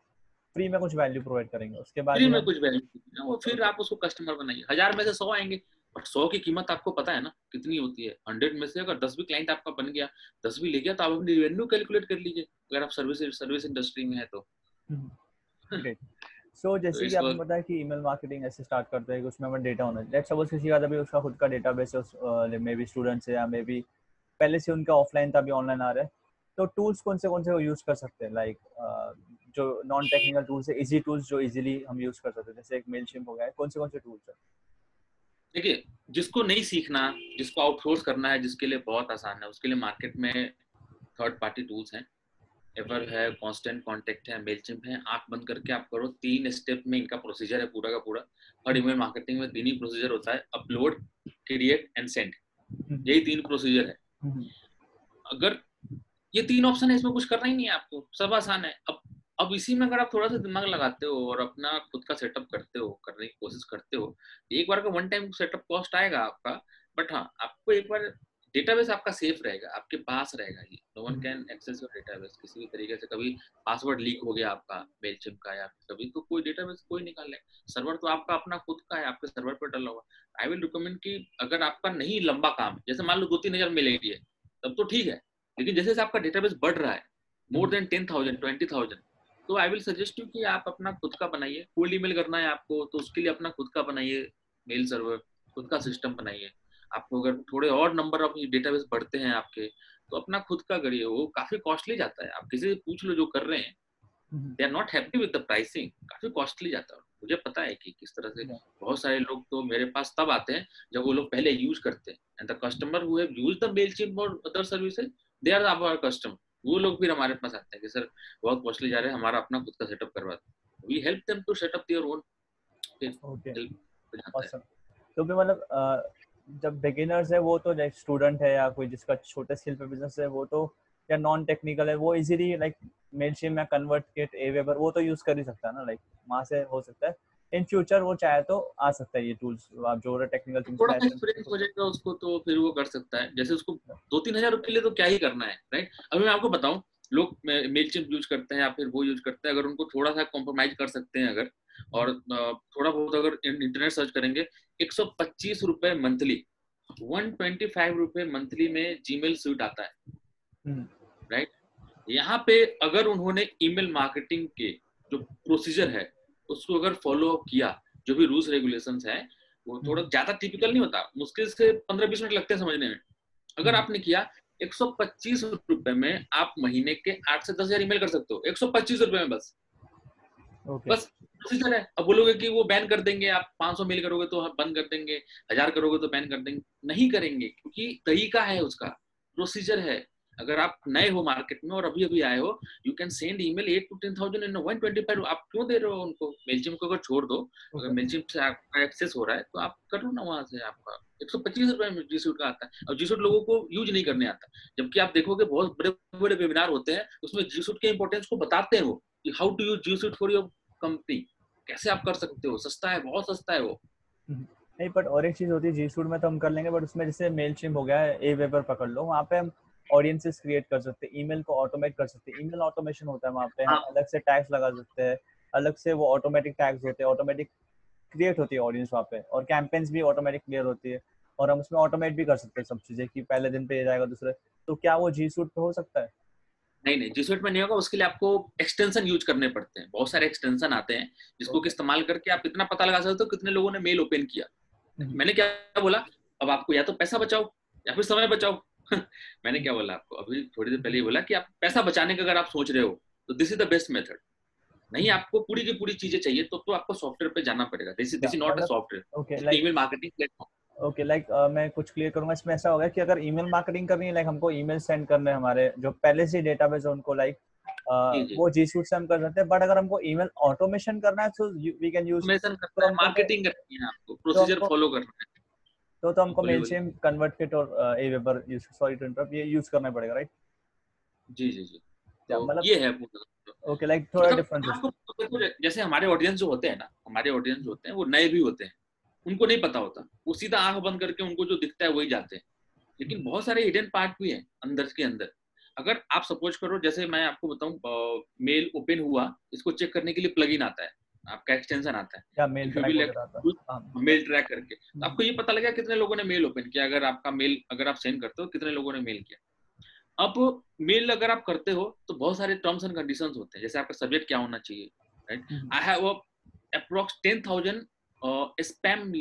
फ्री में कुछ वैल्यू प्रोवाइड करेंगे। उसके बाद फ्री में कुछ वैल्यू वो फिर आप उसको कस्टमर बनाइए। हज़ार में से सौ आएँगे। बट सौ की कीमत आपको पता है ना कितनी होती है? हंड्रेड में से अगर दस भी क्लाइंट आपका बन गया दस भी ले गया तो आप अपनी रेवेन्यू कैलकुलेट कर लीजिए। अगर आप सर्विस सर्विस इंडस्ट्री में है तो। [laughs] सो so, जैसे कि आपने बताया कि ईमेल मार्केटिंग ऐसे स्टार्ट करते हैं कि उसमें हमें डेटा होना लेट्स सपोज़ किसी का अभी उसका खुद का डेटाबेस है मे बी स्टूडेंट्स है या मे बी पहले से उनका ऑफलाइन था अभी ऑनलाइन आ रहा है। तो टूल्स कौन से कौन से वो यूज़ कर सकते हैं? लाइक like, जो नॉन टेक्निकल टूल्स है इजी टूल्स जो इजीली हम यूज़ कर सकते हैं जैसे एक मेल हो गया है कौन से कौन से टूल्स है? देखिए जिसको नहीं सीखना जिसको आउटसोर्स करना है जिसके लिए बहुत आसान है उसके लिए मार्केट में थर्ड पार्टी टूल्स हैं। एवर है कांस्टेंट कांटेक्ट है मेलचिम्प है आँख बंद करके आप करो तीन स्टेप में इनका प्रोसीजर है पूरा का पूरा। हर ईमेल मार्केटिंग में तीन ही प्रोसीजर होता है अपलोड क्रिएट एंड सेंड यही तीन प्रोसीजर है। हम्म। अगर ये तीन ऑप्शन है इसमें कुछ करना ही नहीं है आपको सब आसान है। अब अब इसी में अगर आप थोड़ा सा दिमाग लगाते हो और अपना खुद का सेटअप करते हो करने की कोशिश करते हो एक बार का वन टाइम सेटअप कॉस्ट आएगा आपका बट हाँ आपको एक बार डेटाबेस आपका सेफ़ रहेगा आपके पास रहेगा ये। No one can access your database किसी भी तरीके से। कभी पासवर्ड लीक हो गया आपका मेल चिम का या कभी तो कोई डेटाबेस कोई निकाल ले। सर्वर तो आपका अपना खुद का है आपके सर्वर पर डला हुआ। आई विल रिकमेंड कि अगर आपका नहीं लंबा काम जैसे मान लो दो तीन हज़ार मेल आई है तब तो ठीक है। लेकिन जैसे आपका डेटाबेस बढ़ रहा है more than ten thousand twenty thousand तो आई विल सजेस्ट यू कि आप अपना खुद का बनाइए। कोल्ड ईमेल करना है आपको तो उसके लिए अपना खुद का बनाइए मेल सर्वर खुद का सिस्टम बनाइए। आपको अगर थोड़े और नंबर ऑफ़ डेटाबेस बढ़ते हैं आपके तो अपना खुद का करिए वो काफ़ी कॉस्टली जाता है। आप किसी से पूछ लो जो कर रहे हैं they are not happy with the pricing काफ़ी कॉस्टली जाता है। मुझे पता है कि किस तरह से बहुत सारे लोग तो मेरे पास तब आते हैं जब वो लोग पहले यूज़ करते हैं। And the customer who have used the Mailchimp और other services they are our customer वो लोग फिर हमारे पास आते हैं कि सर बहुत कॉस्टली जा रहे हैं हमारा अपना खुद का सेटअप करवा दो। We help them to set up their own okay तो भी मतलब जब बिगिनर्स है वो तो लाइक स्टूडेंट है या कोई जिसका छोटे स्किल पे बिज़नेस है वो तो या नॉन टेक्निकल है वो इजीली लाइक मेलशिप में कन्वर्ट किट ए वेबर वो तो यूज़ कर ही सकता है ना लाइक वहाँ से हो सकता है। इन फ्यूचर वो चाहे तो आ सकता है ये टूल्स आप जो टेक्निकल थिंग्स थोड़ा एक्सपीरियंस हो जाएगा उसको तो फिर वो कर सकता है। जैसे उसको दो तीन हज़ार के लिए तो क्या ही करना है राइट अभी मैं आपको बताऊँ लोग मेल चिप यूज़ करते हैं या फिर वो यूज़ करते हैं अगर उनको थोड़ा सा कॉम्प्रोमाइज कर सकते हैं अगर और थोड़ा बहुत अगर इंटरनेट सर्च करेंगे एक सौ पच्चीस रुपए मंथली वन ट्वेंटी फाइव रुपए मंथली में जीमेल सूट आता है राइट हम्म। यहाँ पे अगर उन्होंने ईमेल मार्केटिंग के जो प्रोसीजर है उसको अगर फॉलो अप किया जो भी रूल्स रेगुलेशन है वो थोड़ा हम्म। ज़्यादा टिपिकल नहीं होता मुश्किल से पंद्रह बीस मिनट लगते हैं समझने में अगर हम्म। आपने किया एक सौ पच्चीस रुपए में आप महीने के आठ से दस हज़ार ईमेल कर सकते हो एक सौ पच्चीस रुपए में बस okay. बस प्रोसीजर है अब बोलोगे कि वो बैन कर देंगे आप 500 मेल करोगे तो बंद कर देंगे हज़ार करोगे तो बैन कर देंगे। नहीं करेंगे क्योंकि तरीका है उसका प्रोसीजर है। अगर आप नए हो मार्केट में और अभी अभी आए हो you can send email at to ten thousand in one twenty five आप क्यों दे रहे हो उनको? मेलचिम को अगर छोड़ दो अगर मेलचिम से आपका एक्सेस हो रहा है तो आप कर लो ना वहाँ से आपका। एक सौ पच्चीस रुपए में जी सूट का आता है। और जी सूट लोगों को यूज़ नहीं करने आता जबकि आप देखोगे बहुत बड़े बड़े वेबिनार होते हैं उसमें जी सूट के इंपोर्टेंस को बताते हैं वो। How to use G suite for your company कैसे आप कर सकते हो सस्ता है बहुत सस्ता है वो। नहीं बट और एक चीज़ होती है जी सूट में तो हम कर लेंगे बट उसमें जैसे मेल चिम हो गया है ए वेबर पकड़ लो वहाँ पे हम ऑडियंसेस क्रिएट कर सकते हैं ईमेल को ऑटोमेट कर सकते हैं ईमेल ऑटोमेशन होता है वहाँ पे हाँ। अलग से टैग्स लगा सकते हैं अलग से वो ऑटोमेटिक टैग्स होते हैं ऑटोमेटिक क्रिएट होती है ऑडियंस वहाँ पे और कैंपेन्स भी ऑटोमेटिक क्लियर होती है और हम उसमें ऑटोमेट भी कर सकते हैं सब चीज़ें कि पहले दिन पे जाएगा दूसरे तो क्या वो जी सूट पे हो सकता है नहीं नहीं जी सूट में नहीं होगा उसके लिए आपको एक्सटेंशन यूज़ करने पड़ते हैं। बहुत सारे एक्सटेंशन आते हैं जिसको. इस्तेमाल करके आप इतना पता लगा सकते हो कितने लोगों ने मेल ओपन किया। मैंने क्या बोला? अब आपको या तो पैसा बचाओ या फिर समय बचाओ। [laughs] मैंने क्या बोला आपको? अभी थोड़ी देर पहले ही बोला कि आप पैसा बचाने का अगर आप सोच रहे हो तो this is the best method नहीं आपको पूरी की पूरी चीज़ें चाहिए तो तो आपको सॉफ्टवेयर पे जाना पड़ेगा। This is not a software email marketing platform okay like मैं कुछ क्लियर करूँगा। इसमें ऐसा होगा कि अगर ईमेल मार्केटिंग करनी है लाइक हमको ईमेल सेंड करने हमारे जो पहले से डेटाबेस है उनको लाइक uh, वो जी सूट से हम कर सकते हैं। बट अगर हमको ईमेल ऑटोमेशन करना है तो वी कैन यूज़ मार्केटिंग करनी है आपको प्रोसीजर फॉलो करना है। तो तो हमको मेलचेम कन्वर्टकिट और AWeber use sorry to interrupt ये यूज़ करना पड़ेगा राइट जी जी जी। तो मतलब ये है ओके लाइक थोड़ा डिफरेंस मतलब जैसे हमारे ऑडियंस जो होते हैं ना हमारे ऑडियंस होते हैं वो नए भी होते हैं। उनको नहीं पता होता। वो सीधा आँख बंद करके उनको जो दिखता है वही जाते हैं। लेकिन। बहुत सारे हिडन पार्ट भी हैं अंदर के अंदर। अगर आप सपोज़ करो जैसे मैं आपको बताऊँ मेल ओपन हुआ इसको चेक करने के लिए प्लगइन आता है। आपका एक्सटेंशन आता है। या मेल ट्रैक हाँ। मेल ट्रैक करके। तो हम्म। आपको ये पता लगा कितने लोगों ने मेल ओपन किया अगर आपका मेल अगर आप सेंड करते हो कितने लोगों ने मेल किया। अब मेल अगर आप करते हो तो बहुत सारे टर्म्स एंड कंडीशंस होते हैं। जैसे आपका सब्जेक्ट क्या होना चाहिए right I have approx ten thousand spam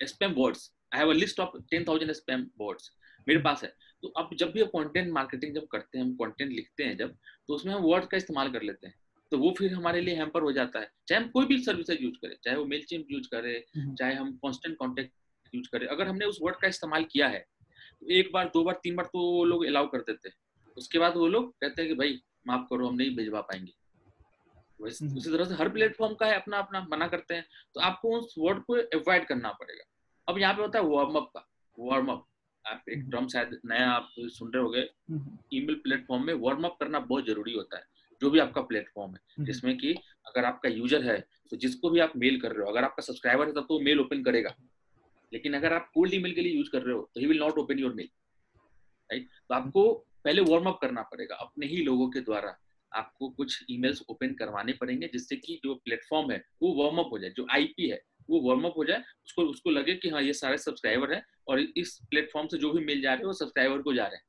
spam words I have a list of ten thousand spam words मेरे पास है। तो अब जब भी कंटेंट मार्केटिंग जब करते हैं हम कंटेंट लिखते हैं जब तो उसमें हम वर्ड का इस्तेमाल कर लेते हैं। तो वो फिर हमारे लिए हैम्पर हो जाता है। चाहे हम कोई भी सर्विसेज़ यूज़ करें चाहे वो मेल चिम यूज़ करे हम्म। चाहे हम कॉन्स्टेंट कॉन्टेक्ट यूज़ करें। अगर हमने उस वर्ड का इस्तेमाल किया है तो एक बार दो बार तीन बार तो वो लोग अलाउ कर देते हैं। उसके बाद वो लोग कहते हैं कि भाई माफ़ करो हम नहीं भिजवा पाएँगे। हम्म। उसी तरह से हर प्लेटफॉर्म का है अपना अपना मना करते हैं तो आपको उस वर्ड को अवॉइड करना पड़ेगा। अब यहाँ पे होता है वार्म अप का वार्म अप आप एक टर्म हम्म। शायद नया आप सुन रहे हो ईमेल प्लेटफॉर्म में वार्म अप करना बहुत ज़रूरी होता है जो भी आपका प्लेटफॉर्म है। हम्म। जिसमें कि अगर आपका यूज़र है तो जिसको भी आप मेल कर रहे हो अगर आपका सब्सक्राइबर है तब तो मेल ओपन करेगा। लेकिन अगर आप कोल्ड ईमेल के लिए यूज़ कर रहे हो तो he will not open your mail right तो आपको पहले वार्म अप करना पड़ेगा अपने ही लोगों के द्वारा। आपको कुछ ईमेल्स ओपन करवाने पड़ेंगे जिससे कि जो प्लेटफॉर्म है, वो वार्म अप हो जाए, जो आईपी है, वो वार्म अप हो जाए, उसको उसको लगे कि हाँ ये सारे सब्सक्राइबर है और इस प्लेटफॉर्म से जो भी मिल जा रहे हैं, वो सब्सक्राइबर को जा रहे हैं।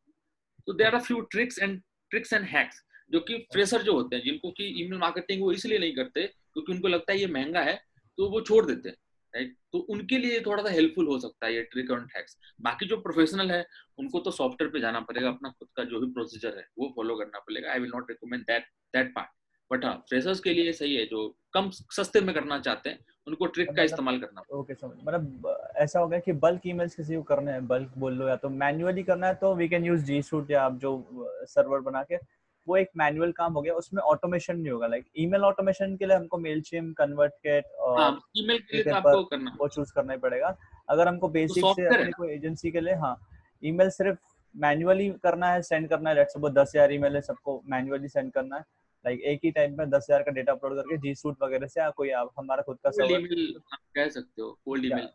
तो there are few tricks and tricks and hacks जो कि फ्रेशर जो होते हैं, जिनको कि ईमेल मार्केटिंग वो इसलिए नहीं करते, क्योंकि उनको लगता है ये महँगा है तो वो छोड़ देते हैं। राइट तो उनके लिए थोड़ा सा हेल्पफुल हो सकता है ये ट्रिक और हैक्स बाकी जो प्रोफेशनल है उनको तो सॉफ्टवेयर पे जाना पड़ेगा अपना खुद का जो भी प्रोसीजर है वो फॉलो करना पड़ेगा। I will not recommend that that part but हाँ फ्रेशर्स के लिए सही है जो कम सस्ते में करना चाहते हैं उनको ट्रिक का मतलब इस्तेमाल करना ओके समझ मतलब ऐसा हो गया कि बल्क ईमेल्स किसी को करने हैं बल्क बोल लो या तो मैन्युअली करना है तो we can use G Suite या आप जो सर्वर बना के वो एक मैनुअल काम हो गया उसमें ऑटोमेशन नहीं होगा लाइक ईमेल ऑटोमेशन के लिए हमको मेलचिम कन्वर्टकेट और हाँ ईमेल के लिए तो आपको करना। वो चूज़ करना ही पड़ेगा। अगर हमको बेसिक से software है? कोई एजेंसी के लिए हाँ ईमेल सिर्फ़ मैन्युअली करना है सेंड करना है लेट्स सपोज़ दस हज़ार ईमेल है सबको मैन्युअली सेंड करना है लाइक एक ही टाइम में दस हज़ार का डेटा अपलोड करके जी सूट वगैरह से या कोई आप हमारा खुद का सर्वर कह सकते हो कोल्ड ईमेल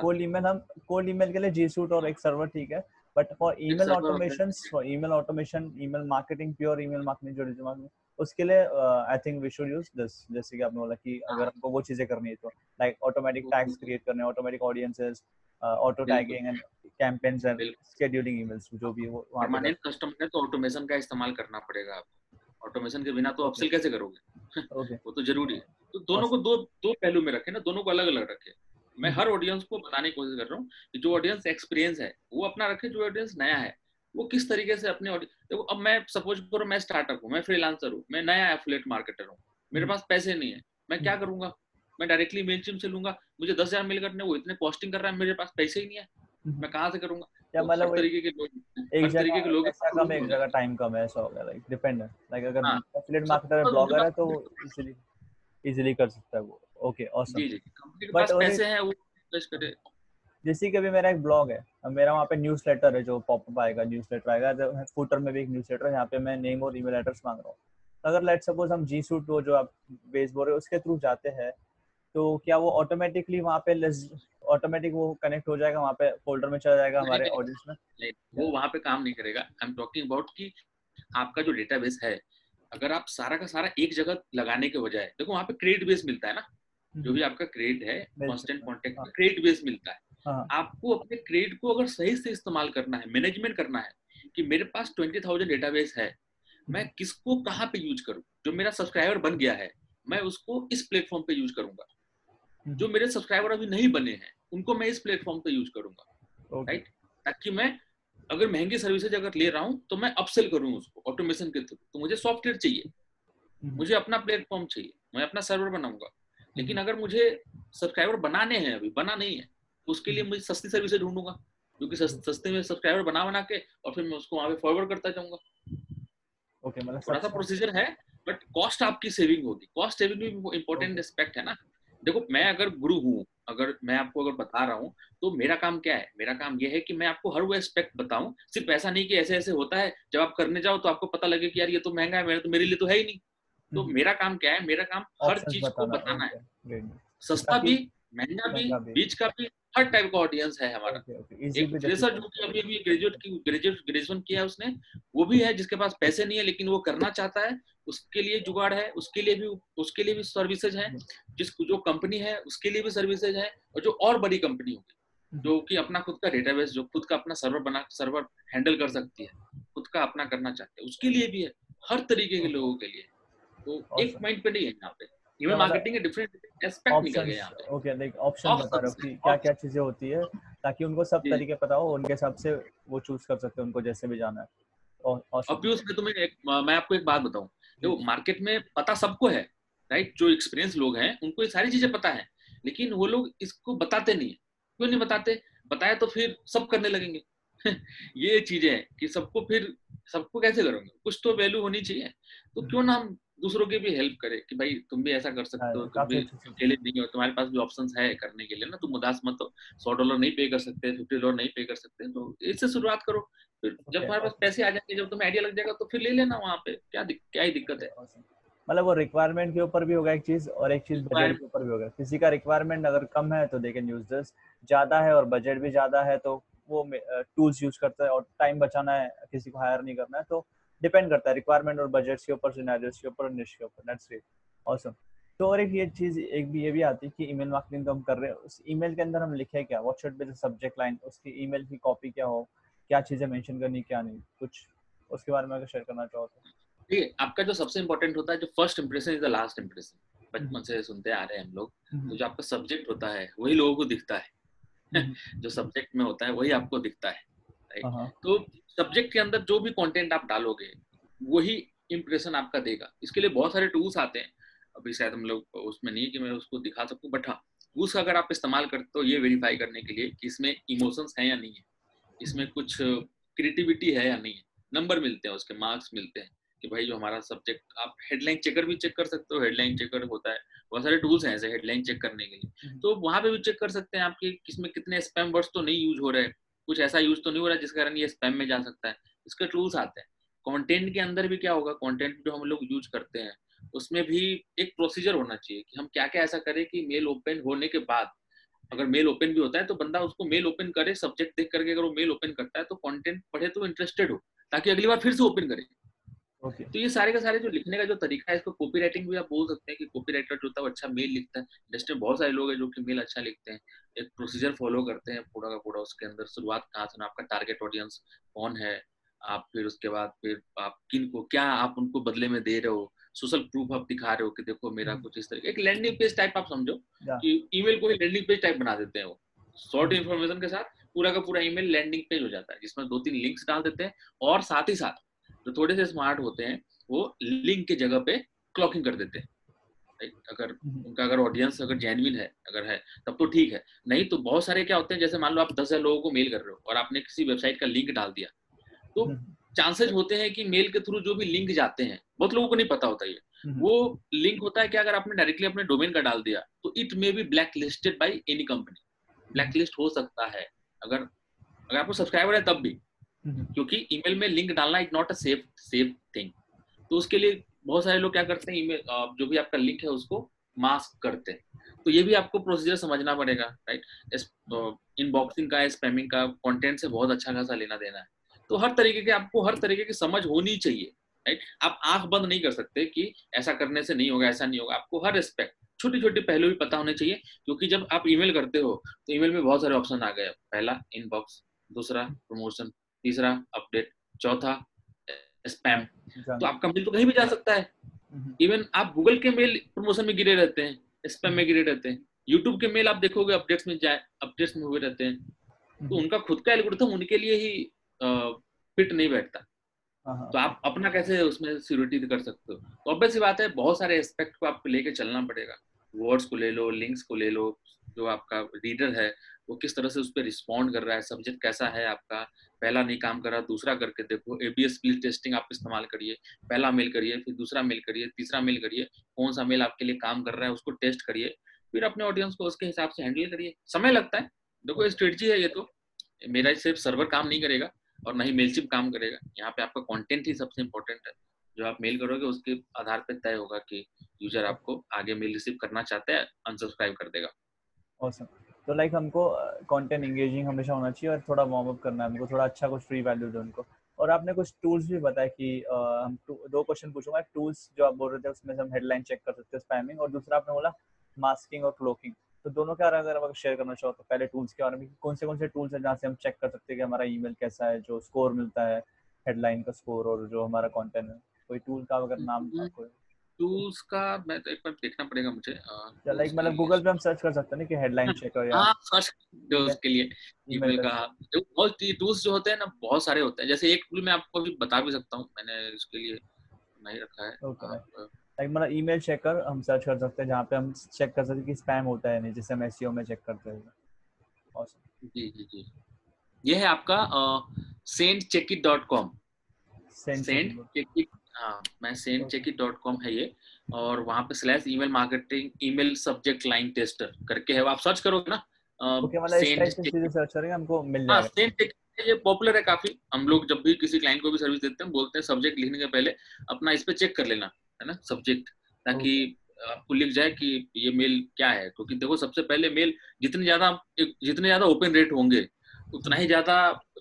कोल्ड ईमेल हम कोल्ड ईमेल के लिए जी सूट और एक सर्वर ठीक है but for email automation for email automation email marketing pure email marketing जो डिजिटल मार्केटिंग उसके लिए I think we should use this जैसे कि आपने बोला कि अगर हाँ। हमको वो चीज़ें करनी है तो लाइक ऑटोमेटिक टैग्स क्रिएट करने automatic audiences auto tagging and campaigns and. Scheduling emails जो भी वो परमानेंट कस्टमर है। तो ऑटोमेशन का इस्तेमाल करना पड़ेगा आपको। ऑटोमेशन के बिना तो अपसेल कैसे करोगे? [laughs] ओके वो तो ज़रूरी है। तो दोनों को दो दो पहलू में रखे ना दोनों को अलग अलग रखे। मैं हम्म। हर ऑडियंस को बताने की कोशिश कर रहा हूँ कि जो ऑडियंस एक्सपीरियंस है वो अपना रखे जो ऑडियंस नया है वो किस तरीके से अपने देखो अब मैं सपोज़ करो मैं स्टार्टअप हूँ मैं फ्रीलांसर हूँ मैं नया एफिलेट मार्केटर हूँ मेरे हम्म। पास पैसे नहीं है मैं क्या हम्म। करूँगा मैं डायरेक्टली मेलचिम से लूँगा मुझे दस हज़ार मेल करने वो इतने कॉस्टिंग कर रहा है मेरे पास पैसे ही नहीं है मैं कहाँ से करूँगा या तो मतलब तरीके के लोग एक तरीके के जगह लोग पैसा कम है एक जगह टाइम कम है ऐसा हो गया लाइक डिपेंड है लाइक अगर। एफिलिएट मार्केटर है ब्लॉगर है तो इजीली इजीली कर सकता है वो ओके ऑसम जी जी कंपनी के But पास हैं वो इन्वेस्ट करे। जैसे कि अभी मेरा एक ब्लॉग है अब मेरा वहाँ पे न्यूज़ लेटर है जो पॉपअप आएगा न्यूज़ लेटर आएगा तो फुटर में भी एक न्यूज़ लेटर है यहाँ पे मैं नेम और ईमेल एड्रेस मांग रहा हूँ। अगर लेट सपोज़ हम जी सूट वो जो आप बेस बोल रहे हो उसके थ्रू जाते हैं तो क्या वो ऑटोमेटिकली वहाँ पे ऑटोमेटिक वो कनेक्ट हो जाएगा वहाँ पे फोल्डर में चला जाएगा हमारे ऑडियंस में? वो वहाँ पे काम नहीं करेगा। आई एम टॉकिंग अबाउट कि आपका जो डेटाबेस है अगर आप सारा का सारा एक जगह लगाने के बजाय देखो वहाँ पे क्रेडिट बेस मिलता है ना? जो भी आपका क्रेडिट है कांस्टेंट कांटेक्ट। में क्रेडिट बेस मिलता है। हाँ। आपको अपने क्रेडिट को अगर सही से इस्तेमाल करना है मैनेजमेंट करना है कि मेरे पास ट्वेंटी थाउज़ेंड डेटाबेस है मैं हम्म। किसको कहाँ पे यूज़ करूँ? जो मेरा सब्सक्राइबर बन गया है मैं उसको इस प्लेटफॉर्म पे यूज़ करूँगा। हम्म। जो मेरे सब्सक्राइबर अभी नहीं बने हैं उनको मैं इस प्लेटफॉर्म पे यूज़ करूँगा। राइट ताकि मैं अगर महँगी सर्विसेज़ अगर ले रहा हूँ तो मैं अपसेल करूँ उसको ऑटोमेशन के थ्रू तो मुझे सॉफ्टवेयर चाहिए। हम्म। मुझे अपना प्लेटफॉर्म चाहिए। मैं अपना सर्वर बनाऊँगा। लेकिन अगर मुझे सब्सक्राइबर बनाने हैं अभी बना नहीं है तो उसके लिए मुझे सस्ती सर्विसेज़ ढूंढूँगा क्योंकि सस- सस्ते में सब्सक्राइबर बना बना के और फिर मैं उसको वहाँ पे फॉरवर्ड करता जाऊँगा। ओके okay, मतलब थोड़ा सा प्रोसीजर है बट कॉस्ट आपकी सेविंग होगी। कॉस्ट सेविंग भी इंपॉर्टेंट Okay. एस्पेक्ट है ना। देखो मैं अगर गुरु हूँ अगर मैं आपको अगर बता रहा हूँ तो मेरा काम क्या है? मेरा काम यह है कि मैं आपको हर वो एस्पेक्ट बताऊँ। सिर्फ़ ऐसा नहीं कि ऐसे ऐसे होता है जब आप करने जाओ तो आपको पता लगे कि यार ये तो महँगा है मेरे तो मेरे लिए तो है ही नहीं। तो हम्म। मेरा काम क्या है? मेरा काम हर चीज़ को बताना है। सस्ता भी महँगा भी बीच का भी हर टाइप का ऑडियंस है हमारा। Okay, okay. एक फ्रेशर जो कि अभी अभी ग्रेजुएट की ग्रेजुएट ग्रेजुएशन किया है उसने वो भी है जिसके पास पैसे नहीं है लेकिन वो करना चाहता है उसके लिए जुगाड़ है उसके लिए भी उसके लिए भी सर्विसेज़ है। जिस जो कंपनी है उसके लिए भी सर्विसेज़ है और जो और बड़ी कंपनी होगी जो कि अपना खुद का डेटाबेस जो खुद का अपना सर्वर बना सर्वर हैंडल कर सकती है खुद का अपना करना चाहते हैं उसके लिए भी है हर तरीके के लोगों के लिए। तो एक पॉइंट पे नहीं है यहाँ पे। मतलब मार्केटिंग के डिफरेंट एस्पेक्ट निकल गए यहाँ पे। ओके लाइक ऑप्शन बता रहे हो। कि क्या क्या चीज़ें होती है ताकि उनको सब तरीके पता हो उनके हिसाब से वो चूज़ कर सकते हैं उनको जैसे भी जाना है। और. अब उसमें तुम्हें एक मैं आपको एक बात बताऊँ। देखो मार्केट में पता सबको है राइट जो एक्सपीरियंस लोग हैं उनको ये सारी चीज़ें पता है। लेकिन वो लोग इसको बताते नहीं है। क्यों नहीं बताते? बताए तो फिर सब करने लगेंगे। [laughs] ये चीज़ें हैं कि सबको फिर सबको कैसे करोगे? कुछ तो वैल्यू होनी चाहिए। तो क्यों ना हम दूसरों की भी हेल्प करें कि भाई तुम भी ऐसा कर सकते हो हाँ, तुम भी अकेले नहीं हो तुम्हारे पास भी ऑप्शन है करने के लिए ना तुम उदास मत हो सौ डॉलर नहीं पे कर सकते फिफ्टी डॉलर नहीं पे कर सकते तो इससे शुरुआत करो। फिर जब तुम्हारे पास पैसे आ जाएँगे जब तुम्हें आइडिया लग जाएगा तो फिर ले लेना वहाँ पे। क्या क्या ही दिक्कत है? मतलब वो रिक्वायरमेंट के ऊपर भी होगा एक चीज़ और एक चीज़ बजट के ऊपर भी होगा। किसी का रिक्वायरमेंट अगर कम है तो दे कैन यूज़ दिस ज़्यादा है और बजट भी ज़्यादा है तो वो टूल्स यूज़ करता है और टाइम बचाना है किसी को हायर नहीं करना है तो डिपेंड करता है रिक्वायरमेंट और बजट के ऊपर सिनेरियोस के ऊपर निश के ऊपर दैट्स ग्रेट ऑसम तो और एक ये चीज़ एक भी ये भी आती है कि ईमेल मार्केटिंग तो हम कर रहे हैं उस ईमेल के अंदर हम लिखे क्या? What should be the subject line उसकी ईमेल की कॉपी क्या हो? क्या चीज़ें मेंशन करनी क्या नहीं? कुछ उसके बारे में अगर शेयर करना चाहो तो। ठीक है आपका जो सबसे इंपॉर्टेंट होता है जो first impression is the last impression बचपन से सुनते आ रहे हैं हम लोग। तो जो आपका सब्जेक्ट होता है वही लोगों को दिखता है। [laughs] जो सब्जेक्ट में होता है वही आपको दिखता है हाँ, हाँ, तो सब्जेक्ट के अंदर जो भी कंटेंट आप डालोगे वही इम्प्रेशन आपका देगा। इसके लिए बहुत सारे टूल्स आते हैं। अभी शायद हम लोग उसमें नहीं कि मैं उसको दिखा सकूँ बट हाँ उसका अगर आप इस्तेमाल करते हो ये वेरीफाई करने के लिए कि इसमें इमोशंस हैं या नहीं है। इसमें कुछ क्रिएटिविटी है या नहीं है। नंबर मिलते हैं उसके मार्क्स मिलते हैं। कि भाई जो हमारा सब्जेक्ट आप हेडलाइन चेकर भी चेक कर सकते हो हेडलाइन चेकर होता है। बहुत सारे टूल्स हैं ऐसे हेडलाइन चेक करने के लिए। हम्म। तो वहाँ पे भी चेक कर सकते हैं आपके किसमें कितने स्पैम वर्ड्स तो नहीं यूज़ हो रहे कुछ ऐसा यूज़ तो नहीं हो रहा जिस कारण ये स्पैम में जा सकता है। इसके टूल्स आते हैं। कंटेंट के अंदर भी क्या होगा? कंटेंट जो हम लोग यूज़ करते हैं उसमें भी एक प्रोसीजर होना चाहिए कि हम क्या क्या ऐसा करें कि मेल ओपन होने के बाद अगर मेल ओपन भी होता है तो बंदा उसको मेल ओपन करे सब्जेक्ट देख करके अगर वो मेल ओपन करता है तो कंटेंट पढ़े तो इंटरेस्टेड हो ताकि अगली बार फिर से ओपन करे। Okay. तो ये सारे का सारे जो लिखने का जो तरीका है इसको कॉपी राइटिंग भी आप बोल सकते हैं कि कॉपी राइटर जो होता है वो अच्छा मेल लिखता है। इंडस्ट्री में बहुत सारे लोग हैं जो कि मेल अच्छा लिखते हैं। एक प्रोसीजर फॉलो करते हैं पूरा का पूरा उसके अंदर। शुरुआत कहाँ से आपका टारगेट ऑडियंस कौन है? आप फिर उसके बाद फिर आप किन को क्या आप उनको बदले में दे रहे हो? सोशल प्रूफ आप दिखा रहे हो कि देखो मेरा हम्म। कुछ इस तरह एक लैंडिंग पेज टाइप आप समझो कि ईमेल को ही लैंडिंग पेज टाइप बना देते हैं वो। शॉर्ट इन्फॉर्मेशन के साथ पूरा का पूरा ईमेल लैंडिंग पेज हो जाता है जिसमें दो तीन लिंक्स डाल देते हैं और साथ ही साथ जो थोड़े से स्मार्ट होते हैं वो लिंक के जगह पे क्लॉकिंग कर देते हैं। अगर हम्म। उनका अगर ऑडियंस अगर जेनविन है अगर है तब तो ठीक है। नहीं तो बहुत सारे क्या होते हैं जैसे मान लो आप दस हज़ार लोगों को मेल कर रहे हो और आपने किसी वेबसाइट का लिंक डाल दिया तो चांसेस हम्म। होते हैं कि मेल के थ्रू जो भी लिंक जाते हैं बहुत लोगों को नहीं पता होता ये। हम्म। वो लिंक होता है कि अगर आपने डायरेक्टली अपने डोमेन का डाल दिया तो it may be black listed by any company black list हो सकता है। अगर अगर आपको सब्सक्राइबर है तब भी। क्योंकि ईमेल में लिंक डालना is not a safe safe thing तो उसके लिए बहुत सारे लोग क्या करते हैं, ईमेल जो भी आपका लिंक है उसको मास्क करते हैं। तो ये भी आपको प्रोसीजर समझना पड़ेगा राइट इनबॉक्सिंग का स्पैमिंग का कंटेंट से बहुत अच्छा खासा लेना देना है। तो हर तरीके के आपको, हर तरीके की समझ होनी चाहिए राइट आप आँख बंद नहीं कर सकते कि ऐसा करने से नहीं होगा, ऐसा नहीं होगा। आपको हर रिस्पेक्ट छोटी छोटी पहलू भी पता होने चाहिए, क्योंकि जब आप ईमेल करते हो तो ईमेल में बहुत सारे ऑप्शन आ गए। पहला इनबॉक्स दूसरा प्रमोशन तीसरा अपडेट चौथा स्पैम तो आपका मेल तो कहीं भी जा सकता है। Even hmm. आप गूगल के मेल प्रमोशन में गिरे रहते हैं स्पैम में गिरे रहते हैं। यूट्यूब के मेल आप देखोगे अपडेट्स में जाए अपडेट्स में हुए रहते हैं। तो हम्म। उनका खुद का एल्गोरिथम उनके लिए ही फिट नहीं बैठता। हाँ, हाँ। तो आप अपना कैसे उसमें सिक्योरिटी कर सकते हो? तो ऑब्वियस बात है बहुत सारे एस्पेक्ट को आपको लेके चलना पड़ेगा। वर्ड्स को ले लो लिंक्स को ले लो जो आपका रीडर है, वो किस तरह से उस पर रिस्पॉन्ड कर रहा है सब्जेक्ट कैसा है आपका? पहला नहीं काम कर रहा, दूसरा करके देखो A B S speed testing आप इस्तेमाल करिए। पहला मेल करिए, फिर दूसरा मेल करिए, तीसरा मेल करिए कौन सा मेल आपके लिए काम कर रहा है उसको टेस्ट करिए, फिर अपने ऑडियंस को उसके हिसाब से हैंडल करिए। समय लगता है। देखो स्ट्रेटजी है ये तो। मेरा सिर्फ़ सर्वर काम नहीं करेगा और ना ही मेलचिप काम करेगा। यहाँ पे आपका कंटेंट ही सबसे इम्पोर्टेंट है। जो आप मेल करोगे, उसके आधार पर तय होगा कि यूज़र आपको आगे मेल रिसीव करना चाहता है अनसब्सक्राइब कर देगा। Awesome. तो लाइक हमको कंटेंट एंगेजिंग हमेशा होना चाहिए और थोड़ा वार्म अप करना है हमको थोड़ा अच्छा कुछ फ्री वैल्यू दो उनको। और आपने कुछ टूल्स भी बताया कि uh, हम दो क्वेश्चन पूछूँगा। टूल्स जो आप बोल रहे थे उसमें से हम हेडलाइन चेक कर सकते हैं स्पैमिंग और दूसरा आपने बोला मास्किंग और क्लोकिंग तो दोनों के बारे में अगर शेयर करना चाहो तो पहले टूल्स के बारे में कौन से कौन से टूल्स हैं जहाँ से हम चेक कर सकते हैं कि हमारा ईमेल कैसा है जो स्कोर मिलता है हेडलाइन का स्कोर और जो हमारा कंटेंट है। कोई टूल का अगर नाम कोई टूल्स का मैं तो एक बार देखना पड़ेगा मुझे लाइक मतलब गूगल पे हम सर्च कर सकते हैं कि हेडलाइन चेक कर या हाँ सर्च कर उसके लिए ईमेल का। बहुत टूल्स जो होते हैं ना बहुत सारे होते हैं। जैसे एक टूल मैं आपको अभी बता भी सकता हूँ मैंने इसके लिए नहीं रखा है। ओके लाइक मतलब ईमेल चेकर हम सर्च कर सकते हैं जहाँ पे हम चेक कर सकते हैं कि स्पैम होता है नहीं जैसे हम एसईओ में चेक करते हैं। जी जी जी। ये है आपका सेंट चेकिट हाँ मैं सेंट चेकिट डॉट कॉम है ये और वहाँ पे slash email marketing email subject line tester करके है आप सर्च करोगे ना मतलब इस टाइप से सर्च करेंगे हमको मिल हाँ, ये पॉपुलर है काफ़ी हम लोग जब भी किसी क्लाइंट को भी सर्विस देते हैं बोलते हैं सब्जेक्ट लिखने के पहले अपना इस पे चेक कर लेना है ना सब्जेक्ट ताकि आपको लिख जाए कि ये मेल क्या है क्योंकि देखो सबसे पहले मेल जितने ज़्यादा जितने ज़्यादा ओपन रेट होंगे उतना ही ज़्यादा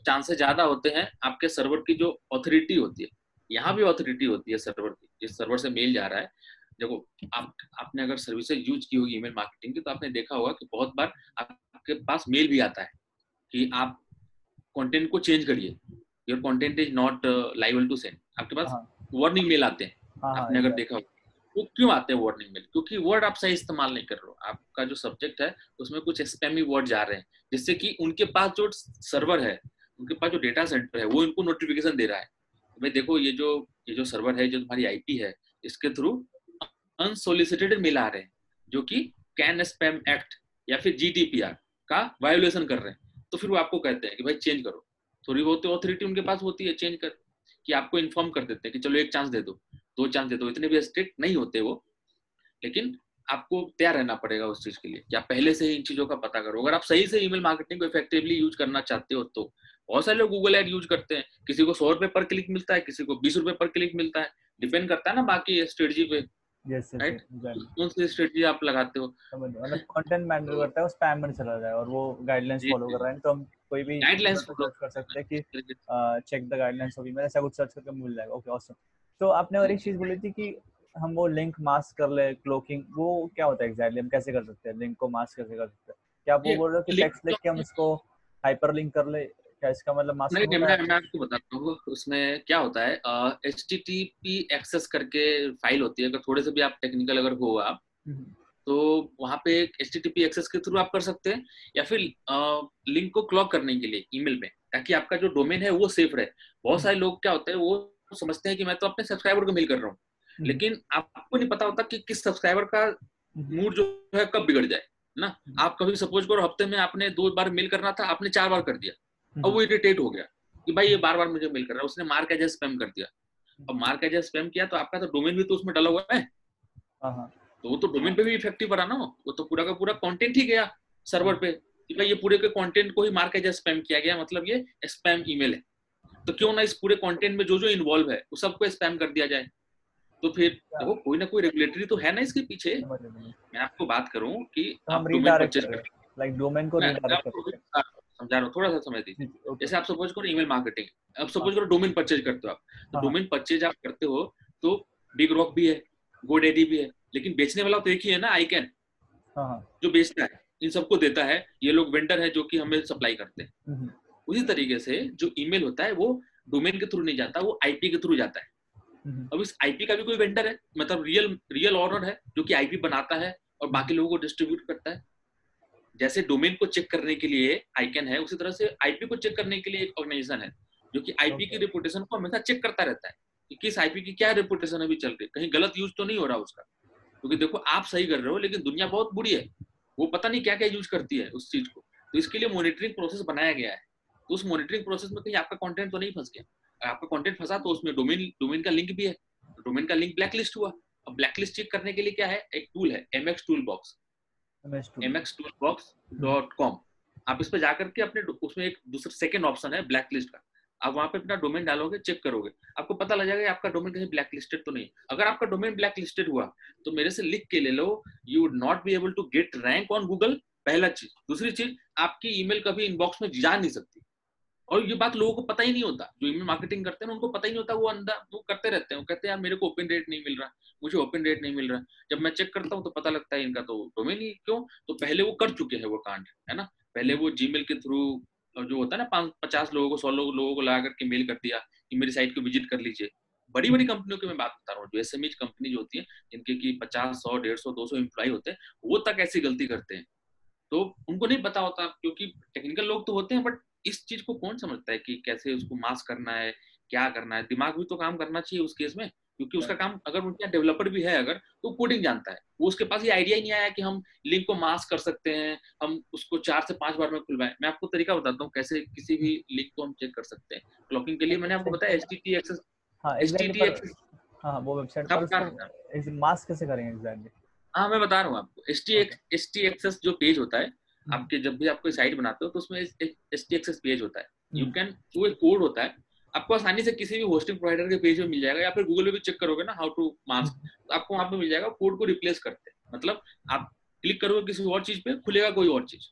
चांसेस ज़्यादा होते हैं आपके सर्वर की जो ऑथोरिटी होती है। यहाँ भी ऑथोरिटी होती है सर्वर की जिस सर्वर से मेल जा रहा है। देखो आप आपने अगर सर्विसेज़ यूज़ की होगी ईमेल मार्केटिंग की तो आपने देखा होगा कि बहुत बार आपके पास मेल भी आता है कि आप कंटेंट को चेंज करिए। Your content is not liable to send आपके पास वार्निंग हाँ। मेल आते हैं। हाँ, हाँ, आपने अगर देखा हो वो क्यों आते हैं वार्निंग मेल क्योंकि वर्ड आप सही इस्तेमाल नहीं कर रहे हो। आपका जो सब्जेक्ट है उसमें कुछ स्पैमी वर्ड जा रहे हैं जिससे कि उनके पास जो सर्वर है उनके पास जो डेटा सेंटर है वो इनको नोटिफिकेशन दे रहा है। भाई देखो, ये जो ये जो सर्वर है, जो तुम्हारी आईपी है, इसके थ्रू अनसोलिसिटेड मेल आ रहे हैं, जो कि कैन स्पैम एक्ट या फिर जीडीपीआर का वायोलेशन कर रहे हैं। तो फिर वो आपको कहते हैं कि भाई चेंज करो। थोड़ी बहुत ऑथोरिटी उनके पास होती है चेंज कर, कि आपको इन्फॉर्म कर देते हैं कि चलो एक चांस दे दो दो चांस दे दो। इतने भी स्ट्रिक्ट नहीं होते वो, लेकिन आपको तैयार रहना पड़ेगा उस चीज़ के लिए। या पहले से ही इन चीज़ों का पता करो। अगर आप सही से ईमेल मार्केटिंग को इफेक्टिवली यूज़ करना चाहते हो तो बहुत सारे लोग गूगल एड यूज़ करते हैं। किसी को सौ रुपए पर क्लिक मिलता है किसी को बीस रुपए पर क्लिक मिलता है। डिपेंड करता है ना बाकी स्ट्रेटजी पे। कौन सी स्ट्रेटजी आप लगाते हो? मतलब कंटेंट मैटर करता है वो स्पैम में चला जाए और वो गाइडलाइंस फॉलो कर रहा है। तो हम कोई भी गाइडलाइंस कर सकते हैं कि check the guidelines of email ऐसा कुछ सर्च करके मिल जाएगा। ओके ऑसम तो आपने और एक चीज़ बोली थी कि हम वो लिंक मास्क कर ले क्लोकिंग वो क्या होता है एग्जैक्टली हम कैसे कर सकते हैं? लिंक को मास्क कैसे कर सकते हैं? क्या आप वो बोल रहे हो कि टेक्स्ट लिख के हम इसको हाइपर लिंक कर ले? क्या इसका मतलब मास्क नहीं मैं मैं आपको बताता हूँ उसमें क्या होता है H T T P access करके फ़ाइल होती है अगर थोड़े से भी आप टेक्निकल अगर हो आप तो वहाँ पे H T T P access के थ्रू आप कर सकते हैं या फिर लिंक को क्लॉक करने के लिए ईमेल में ताकि आपका जो डोमेन है वो सेफ़ रहे। बहुत सारे लोग क्या होते हैं वो समझते हैं कि मैं तो अपने सब्सक्राइबर को मेल कर रहा हूँ लेकिन आपको नहीं पता होता कि किस सब्सक्राइबर का मूड जो है कब बिगड़ जाए ना? आप कभी सपोज़ करो हफ़्ते में आपने दो बार मेल करना था आपने चार बार कर दिया। अब वो इरिटेट हो गया कि भाई ये बार बार मुझे मेल कर रहा है उसने मार्क एज स्पैम कर दिया। अब मार्क एज स्पैम किया तो आपका तो डोमेन भी तो उसमें डला हुआ है। तो वो तो डोमेन पे भी इफ़ेक्टिव बना ना वो तो पूरा का पूरा कंटेंट ही गया सर्वर पे। कि भाई ये पूरे के कंटेंट को ही मार्क एज स्पैम किया गया मतलब ये स्पैम ईमेल है। तो क्यों ना इस पूरे कंटेंट में जो जो इन्वॉल्व है वो सबको स्पैम कर दिया जाए। तो फिर देखो कोई ना कोई रेगुलेटरी तो है ना इसके पीछे। मैं आपको बात करूँ कि आप डोमेन परचेज कर। लाइक डोमेन को समझा रहा हूँ? थोड़ा सा समय दीजिए। जैसे आप सपोज़ करो ईमेल मार्केटिंग अब सपोज़ करो डोमेन परचेज करते हो आप। तो डोमेन परचेज आप करते हो तो बिग रॉक भी है गोडेडी भी है लेकिन बेचने वाला तो एक ही है ना आई कैन जो बेचता है इन सबको देता है। ये लोग वेंडर है जो कि हमें सप्लाई करते हैं। उसी तरीके से जो ईमेल होता है वो डोमेन के थ्रू नहीं जाता वो आईपी के थ्रू जाता है। अब इस आईपी का भी कोई वेंडर है? मतलब रियल रियल ऑनर है जो कि आईपी बनाता है और बाकी लोगों को डिस्ट्रीब्यूट करता है। जैसे डोमेन को चेक करने के लिए आईकन है उसी तरह से आईपी को चेक करने के लिए एक ऑर्गेनाइजेशन है जो कि आईपी की रेपुटेशन को हमेशा चेक करता रहता है कि किस आईपी की क्या रेपुटेशन अभी चल रही है। कहीं गलत यूज़ तो नहीं हो रहा उसका क्योंकि देखो आप सही कर रहे हो लेकिन दुनिया बहुत बुरी है वो पता नहीं क्या क्या यूज़ करती है उस चीज़ को। तो इसके लिए मॉनिटरिंग प्रोसेस बनाया गया है। तो उस मॉनिटरिंग प्रोसेस में कहीं आपका कंटेंट तो नहीं फंस गया। आपका कंटेंट फंसा तो उसमें डोमेन डोमेन का लिंक भी है। डोमेन का लिंक ब्लैकलिस्ट हुआ। अब ब्लैकलिस्ट चेक करने के लिए क्या है? एक टूल है MX tool box mx toolbox dot com आप इस पर जाकर के अपने उसमें एक दूसरा सेकेंड ऑप्शन है ब्लैक लिस्ट का। आप वहाँ पे अपना डोमेन डालोगे चेक करोगे। आपको पता लग जाएगा आपका डोमेन कहीं ब्लैक लिस्टेड तो नहीं अगर आपका डोमेन ब्लैक लिस्टेड हुआ तो मेरे से लिख के ले लो you would not be able to get rank on Google पहला चीज़। दूसरी चीज़ आपकी ईमेल कभी इनबॉक्स में जा नहीं सकती। और ये बात लोगों को पता ही नहीं होता। जो ईमेल मार्केटिंग करते हैं उनको पता ही नहीं होता, वो अंदर वो करते रहते हैं। वो कहते हैं, यार, मेरे को ओपन रेट नहीं मिल रहा। मुझे ओपन रेट नहीं मिल रहा। जब मैं चेक करता हूँ तो पता लगता है इनका तो डोमेन ही क्यों? तो पहले वो कर चुके हैं वो कांड, है ना? पहले वो जीमेल के थ्रू जो होता है ना, पाँच, पचास लोगों को, सौ लोगों को लगा करके मेल कर दिया कि मेरी साइट को विज़िट कर लीजिए। बड़ी बड़ी कंपनियों की मैं बात बता रहा हूँ, जो एस एम कंपनी जो होती है, जिनके की पचास, सौ, डेढ़ सौ, दो सौ एम्प्लॉय होते हैं, वो तक ऐसी गलती करते हैं। तो उनको नहीं पता होता, क्योंकि टेक्निकल लोग तो होते हैं बट इस चीज़ को कौन समझता है कि कैसे उसको मास्क करना है क्या करना है? दिमाग भी तो काम करना चाहिए उस केस में क्योंकि उसका काम अगर उनके यहाँ डेवलपर भी है अगर तो कोडिंग जानता है। वो उसके पास ये आइडिया ही नहीं आया कि हम लिंक को मास्क कर सकते हैं हम उसको चार से पाँच बार में खुलवाएँ। मैं आपको तरीका बताता हूँ कैसे किसी भी लिंक को हम चेक कर सकते हैं। क्लॉकिंग के लिए मैंने आपको बताया H T access H T access हाँ वो वेबसाइट मास्क कैसे करेंगे एग्जैक्टली हाँ मैं बता रहा हूँ आपको। H T H T access जो पेज होता है हम्म। आपके जब भी आप कोई साइट बनाते हो तो उसमें एच टी एक्सेस पेज होता है। You can hmm. वो एक कोड होता है आपको आसानी से किसी भी होस्टिंग प्रोवाइडर के पेज में मिल जाएगा या फिर गूगल पे भी चेक करोगे ना हाउ टू मास्क तो आपको वहाँ पे मिल जाएगा कोड को रिप्लेस करते हैं। मतलब आप क्लिक करोगे किसी और चीज़ पे खुलेगा कोई और चीज़।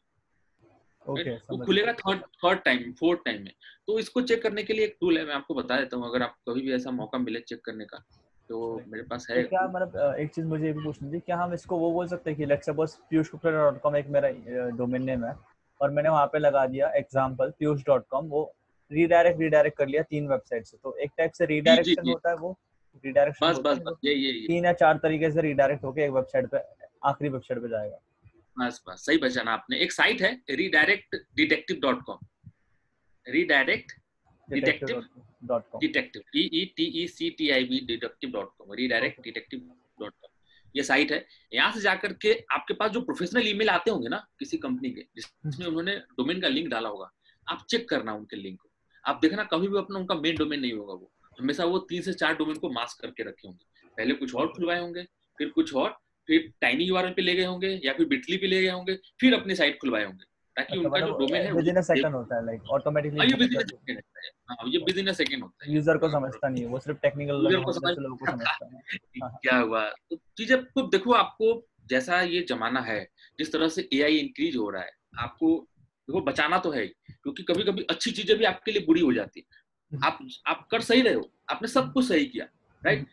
Okay, वो खुलेगा third third time fourth time में। तो इसको चेक करने के लिए एक टूल है मैं आपको बता देता हूँ अगर आप कभी भी ऐसा मौका मिले चेक करने का। तो मेरे पास है तो क्या मतलब एक चीज़ मुझे भी पूछनी थी क्या हम इसको वो बोल सकते हैं कि let's suppose Piyush dot com एक मेरा डोमेन नेम है और मैंने वहाँ पे लगा दिया एग्ज़ाम्पल पीयूष डॉट कॉम वो रीडायरेक्ट रीडायरेक्ट कर लिया तीन वेबसाइट से। तो एक टाइप से रीडायरेक्शन होता है वो रीडायरेक्शन बस बस बस ये ये तीन या चार तरीके से रीडायरेक्ट होके एक वेबसाइट पे आखिरी वेबसाइट पे जाएगा। बस बस सही पहचाना आपने। एक साइट है redirect detective dot com redirect detective detective D E T E C T I B detective dot com redirect detective dot com ये साइट है। यहाँ से जाकर के आपके पास जो प्रोफेशनल ईमेल आते होंगे ना किसी कंपनी के जिसमें उन्होंने डोमेन का लिंक डाला होगा आप चेक करना उनके लिंक को। आप देखना कभी भी अपना उनका मेन डोमेन नहीं होगा वो। हमेशा वो तीन से चार डोमेन को मास्क करके रखे होंगे। पहले कुछ और खुलवाए होंगे फिर कुछ और फिर टाइनी यूआरएल पे ले गए होंगे या फिर बिटली पे ले गए होंगे फिर अपनी साइट खुलवाए होंगे। ताकि अच्छा, उनका जो मतलब डोमेन है विद इन अ सेकंड होता है लाइक हाँ, ये ऑटोमेटिकली विद इन सेकंड होता है। हाँ ये विद इन सेकंड होता है। यूज़र को समझता नहीं है वो सिर्फ़ टेक्निकल यूज़र को लोगों को समझता है। [laughs] हाँ, हाँ। क्या हुआ? तो चीज़ें को देखो आपको जैसा ये जमाना है जिस तरह से एआई इंक्रीज हो रहा है आपको देखो बचाना तो है ही क्योंकि कभी कभी अच्छी चीज़ें भी आपके लिए बुरी हो जाती है। आप आप कर सही रहे हो आपने सब कुछ सही किया राइट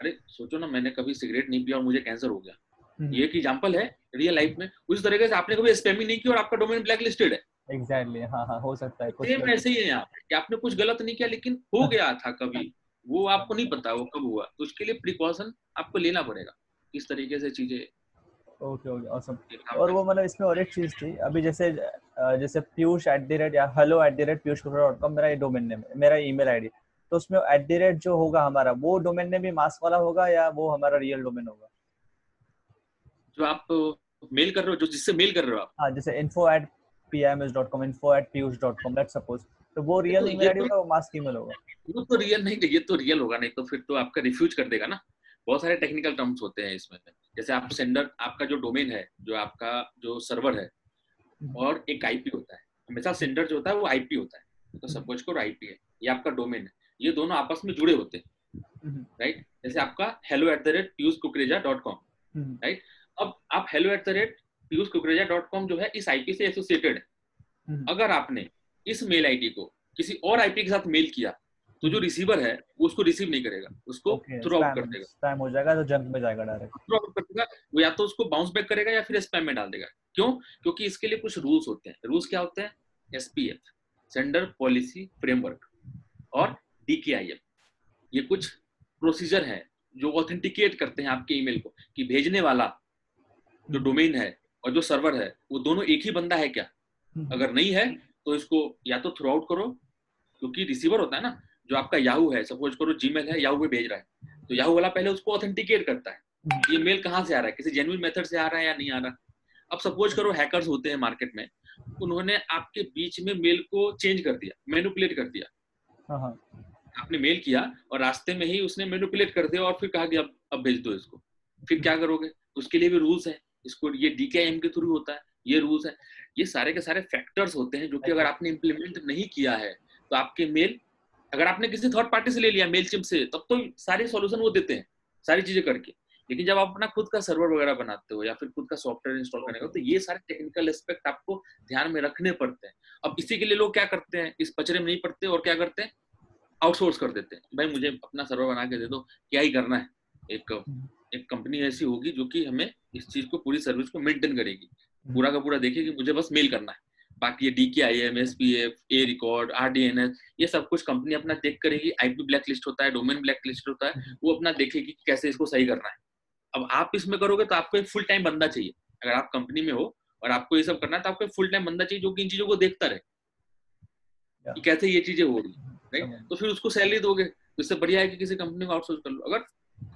अरे सोचो ना मैंने कभी सिगरेट नहीं पिया और मुझे कैंसर हो गया। हम्म, ये एक एग्ज़ाम्पल है रियल लाइफ में। उस तरीके से आपने कभी स्पैम ही नहीं किया और आपका डोमेन ब्लैक लिस्टेड है। एग्जैक्टली exactly, हाँ हाँ हो सकता है कुछ सेम ऐसे ही है यहाँ पे कि आपने कुछ गलत नहीं किया लेकिन हो गया था कभी। वो आपको नहीं पता वो कब हुआ तो उसके लिए प्रिकॉशन आपको लेना पड़ेगा इस तरीके से चीज़ें। ओके ओके ऑसम और वो मतलब इसमें और एक चीज़ थी अभी जैसे जैसे पीयूष एट द रेट या hello at the rate Piyush dot com मेरा डोमेन नेम है मेरा ईमेल आईडी तो उसमें एट द रेट जो होगा हमारा वो डोमेन नेम भी मास्क वाला होगा या वो हमारा रियल डोमेन होगा? जो आप मेल कर रहे हो जो जिससे मेल कर रहे हो आप। हाँ जैसे info at pms.com info at piyush.com let's suppose तो वो रियल तो ईमेल आईडी तो- होगा वो मास्क ईमेल होगा। वो तो रियल नहीं ये तो रियल होगा नहीं तो फिर तो आपका रिफ्यूज कर देगा ना। बहुत सारे टेक्निकल टर्म्स होते हैं इसमें। जैसे आप सेंडर आपका जो डोमेन है जो आपका जो सर्वर है और एक आईपी होता है। हमेशा सेंडर जो होता है वो आईपी होता है। तो सपोज़ करो आईपी है ये आपका डोमेन है। ये दोनों आपस में जुड़े होते हैं हम्म, राइट जैसे आपका hello at the rate Piyush Kukreja dot com हम्म, अब आप hello at the rate Piyush Kukreja dot com जो है इस आईपी से एसोसिएटेड है। हम्म, अगर आपने इस मेल आईडी को किसी और आईपी के साथ मेल किया तो जो रिसीवर है वो उसको रिसीव नहीं करेगा। उसको थ्रू आउट कर देगा। spam हो जाएगा तो जंक में जाएगा डायरेक्ट थ्रू आउट कर देगा वो या तो उसको बाउंस बैक करेगा या फिर स्पैम में डाल देगा। क्यों? क्योंकि इसके लिए कुछ रूल्स होते हैं। रूल्स क्या होते हैं? एसपीएफ सेंडर पॉलिसी फ्रेमवर्क और डीकेआईएम ये कुछ प्रोसीजर है जो ऑथेंटिकेट करते हैं आपके ईमेल को कि भेजने वाला जो डोमेन है और जो सर्वर है वो दोनों एक ही बंदा है क्या? अगर नहीं है तो इसको या तो थ्रू आउट करो क्योंकि रिसीवर होता है ना जो आपका याहू है सपोज़ करो जीमेल है याहू पे भेज रहा है तो याहू वाला पहले उसको ऑथेंटिकेट करता है ये मेल कहाँ से आ रहा है किसी जेन्युइन मेथड से आ रहा है या नहीं आ रहा। अब सपोज़ करो हैकर्स होते हैं मार्केट में उन्होंने आपके बीच में मेल को चेंज कर दिया मैनुपुलेट कर दिया। हाँ हाँ। आपने मेल किया और रास्ते में ही उसने मैनुपुलेट कर दिया और फिर कहा कि अब अब भेज दो इसको। फिर क्या करोगे? उसके लिए भी रूल्स है। इसको ये डीकेएम के थ्रू होता है ये रूल्स है। ये सारे के सारे फैक्टर्स होते हैं जो कि अगर आपने इम्प्लीमेंट नहीं किया है तो आपके मेल अगर आपने किसी थर्ड पार्टी से ले लिया मेल चिप से तब तो सारे सॉल्यूशन वो देते हैं सारी चीज़ें करके। लेकिन जब आप अपना खुद का सर्वर वगैरह बनाते हो या फिर खुद का सॉफ्टवेयर इंस्टॉल करने का तो ये सारे टेक्निकल एस्पेक्ट आपको ध्यान में रखने पड़ते हैं। अब इसी के लिए लोग क्या करते हैं इस पचरे में नहीं पड़ते और क्या करते हैं? आउटसोर्स कर देते हैं। भाई मुझे अपना सर्वर बना के दे दो क्या ही करना है? एक एक कंपनी ऐसी होगी जो कि हमें इस चीज़ को पूरी सर्विस को मेंटेन करेगी। पूरा का पूरा देखेगी मुझे बस मेल करना है। बाकी ये D K I M S P F A record R D N S ये सब कुछ कंपनी अपना चेक करेगी। आईपी ब्लैक लिस्ट होता है डोमेन ब्लैक लिस्ट होता है वो अपना देखेगी कैसे इसको सही करना है। अब आप इसमें करोगे तो आपको एक फुल टाइम बंदा चाहिए। अगर आप कंपनी में हो और आपको ये सब करना है तो आपको एक फुल टाइम बंदा चाहिए जो कि इन चीज़ों को देखता रहे। कि कैसे ये चीज़ें हो रही राइट तो फिर उसको सैलरी दोगे। तो इससे बढ़िया है कि किसी कंपनी को आउटसोर्स कर लो। अगर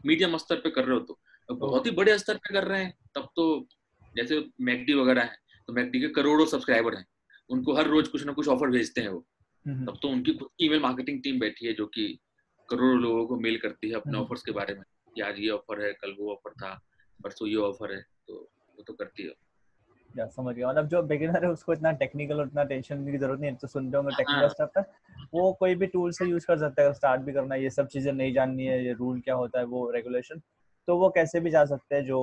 मीडियम स्तर पे कर रहे हो तो। अब बहुत ही बड़े स्तर पे कर रहे हैं। तब तो जैसे मैकडी वगैरह है तो मैकडी के करोड़ों सब्सक्राइबर हैं। उनको हर रोज कुछ ना कुछ ऑफ़र भेजते हैं वो। तब तो उनकी खुद की ईमेल मार्केटिंग टीम बैठी है जो कि करोड़ों लोगों को मेल करती है अपने ऑफर्स के बारे में। कि आज ये ऑफ़र है कल वो ऑफ़र था परसों ये ऑफ़र है तो वो तो करती है। या समझ गया। मतलब जो बिगिनर है उसको इतना टेक्निकल और इतना टेंशन की ज़रूरत नहीं है तो सुन रहे होंगे टेक्निकल स्टफ़ पे वो कोई भी टूल से यूज़ कर सकता है स्टार्ट भी करना है ये सब चीज़ें नहीं जाननी है ये रूल क्या होता है वो रेगुलेशन तो वो कैसे भी जा सकते हैं जो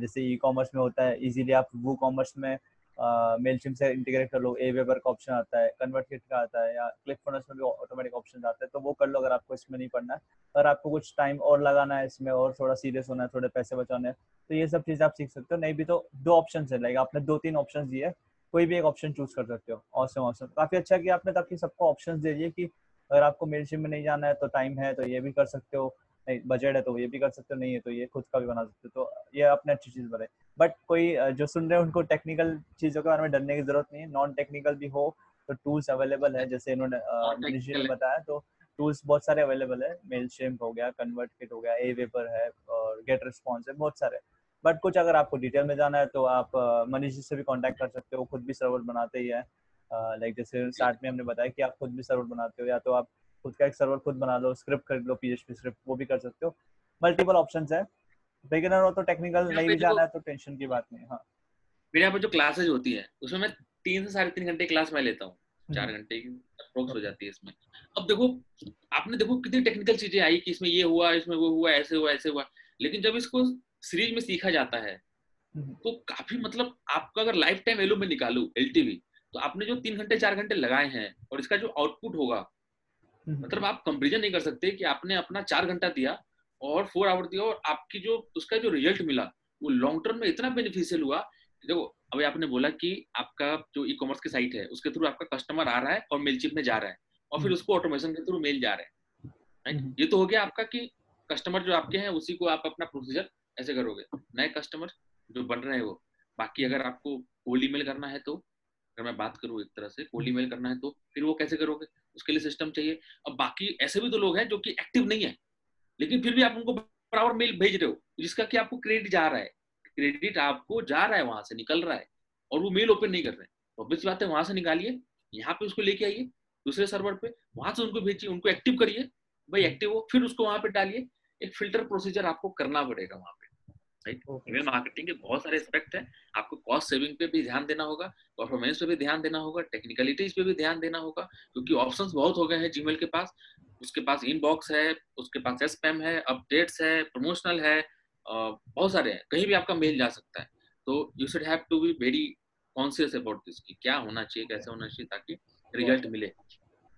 जैसे ई कॉमर्स में होता है इजीली आप वो कॉमर्स में मेल चिम से इंटीग्रेट कर लो ए वेबर का ऑप्शन आता है कन्वर्ट किट का आता है, या क्लिक फनस में भी ऑटोमेटिक ऑप्शन आता है तो वो कर लो अगर आपको इसमें नहीं पढ़ना है। अगर आपको कुछ टाइम और लगाना है इसमें और थोड़ा सीरियस होना है, थोड़े पैसे बचाने हैं तो ये सब चीज़ आप सीख सकते हो। नहीं भी तो दो ऑप्शन है लाइक आपने दो तीन ऑप्शन दिए कोई भी एक ऑप्शन चूज़ कर सकते हो। ऑसम ऑसम काफ़ी अच्छा कि आपने, ताकि सबको ऑप्शन दे दिए कि अगर आपको मेल में नहीं जाना है तो टाइम है तो ये भी कर सकते हो। नहीं बजट है तो ये भी कर सकते हो नहीं है तो ये खुद का भी बना सकते हो तो ये अपने अच्छी चीज़ बनाए बट कोई जो सुन रहे हैं उनको टेक्निकल चीज़ों के बारे में डरने की ज़रूरत नहीं है नॉन टेक्निकल भी हो तो टूल्स अवेलेबल है जैसे इन्होंने ने बताया तो टूल्स बहुत सारे अवेलेबल है मेल शेम्प हो गया कन्वर्ट किट हो गया ए वेपर है और गेट रिस्पॉन्स है बहुत सारे। बट कुछ अगर आपको डिटेल में जाना है तो आप मनीष जी से भी कांटेक्ट कर सकते हो खुद भी सर्वर बनाते ही है। लाइक जैसे स्टार्ट में हमने बताया कि आप खुद भी सर्वर बनाते हो या तो आप खुद का एक सर्वर खुद बना लो स्क्रिप्ट खरीद लो पीएचपी स्क्रिप्ट वो भी कर सकते हो मल्टीपल ऑप्शंस है बिगिनर हो तो टेक्निकल नहीं भी जाना है तो टेंशन की बात नहीं हाँ मेरे यहाँ पर जो क्लासेज होती है उसमें मैं तीन से साढ़े तीन घंटे क्लास में लेता हूँ चार हम्म। घंटे की अप्रोक्स हो जाती है इसमें अब देखो आपने देखो कितनी टेक्निकल चीज़ें आई कि इसमें ये हुआ इसमें वो हुआ ऐसे हुआ ऐसे हुआ लेकिन जब इसको सीरीज़ में सीखा जाता है हम्म। तो काफ़ी मतलब आपका अगर लाइफ टाइम एलो में निकालू एल तो आपने जो तीन घंटे चार घंटे लगाए हैं और इसका जो आउटपुट होगा। मतलब आप कंपेरिजन नहीं कर सकते कि आपने अपना चार घंटा दिया और फोर आवर दिया और आपकी जो उसका जो रिज़ल्ट मिला वो लॉन्ग टर्म में इतना बेनिफिशियल हुआ देखो अभी आपने बोला कि आपका जो ई कॉमर्स की साइट है उसके थ्रू आपका कस्टमर आ रहा है और मेल चिप में जा रहा है और फिर हम्म। उसको ऑटोमेशन के थ्रू मेल जा रहा है हम्म। ये तो हो गया आपका कि कस्टमर जो आपके हैं उसी को आप अपना प्रोसीजर ऐसे करोगे नए कस्टमर जो बन रहे हैं वो बाकी अगर आपको कोल्ड ईमेल करना है तो अगर मैं बात करूँ एक तरह से कोल्ड ईमेल करना है तो फिर वो कैसे करोगे? उसके लिए सिस्टम चाहिए। अब बाकी ऐसे भी तो लोग हैं जो कि एक्टिव नहीं है लेकिन फिर भी आप उनको बराबर मेल भेज रहे हो जिसका कि आपको क्रेडिट जा रहा है। क्रेडिट आपको जा रहा है वहाँ से निकल रहा है और वो मेल ओपन नहीं कर रहे तो ऑब्वियस बात है वहाँ से निकालिए यहाँ पे उसको लेके आइए दूसरे सर्वर पे वहाँ से उनको भेजिए उनको एक्टिव करिए। भाई एक्टिव हो फिर उसको वहाँ पे डालिए। एक फ़िल्टर प्रोसीजर आपको करना पड़ेगा वहाँ पे। राइट? ईमेल मार्केटिंग के बहुत सारे एस्पेक्ट है। आपको कॉस्ट सेविंग पे भी ध्यान देना होगा परफॉर्मेंस पे भी ध्यान देना होगा टेक्निकलिटीज पे भी ध्यान देना होगा क्योंकि ऑप्शंस बहुत हो गए हैं जीमेल के पास। उसके पास इनबॉक्स है उसके पास एसपैम है अपडेट्स है प्रमोशनल है बहुत सारे हैं। कहीं भी आपका मेल जा सकता है। तो you should have to be very conscious about this कि क्या होना चाहिए कैसे होना चाहिए ताकि रिज़ल्ट मिले।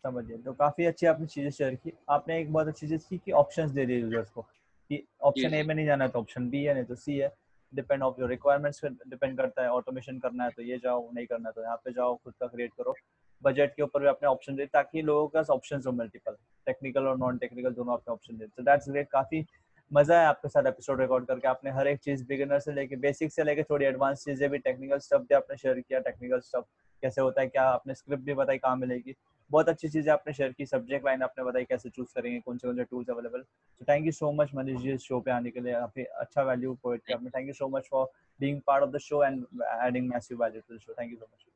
समझिए। तो काफ़ी अच्छी आपने चीज़ें शेयर की। आपने एक बहुत अच्छी चीज़ की कि ऑप्शंस दे दिए यूज़र्स कि। ऑप्शन ए में नहीं जाना है तो ऑप्शन बी है नहीं तो सी है। डिपेंड ऑफ़ योर रिक्वायरमेंट्स पे डिपेंड करता है। ऑटोमेशन करना है तो ये जाओ नहीं करना है तो यहाँ पे जाओ खुद का क्रिएट करो। बजट के ऊपर भी अपने ऑप्शन दे ताकि लोगों के पास ऑप्शन हो मल्टीपल टेक्निकल और नॉन टेक्निकल दोनों अपने ऑप्शन दे। तो दैट्स ग्रेट काफ़ी मज़ा है आपके साथ एपिसोड रिकॉर्ड करके। आपने हर एक चीज़ बिगिनर से लेके बेसिक से लेके थोड़ी एडवांस चीज़ें भी टेक्निकल स्टफ़ भी आपने शेयर किया टेक्निकल स्टफ़ कैसे होता है क्या आपने स्क्रिप्ट भी बताई कहाँ मिलेगी। बहुत अच्छी चीज़ें आपने शेयर की सब्जेक्ट लाइन आपने बताई कैसे चूज़ करेंगे कौन से कौन से टूल्स अवेलेबल तो thank you so much Manish ji इस शो पे आने के लिए आपने अच्छा वैल्यू प्रोवाइड किया। आपने thank you so much for being part of the show and adding massive value to the show thank you so much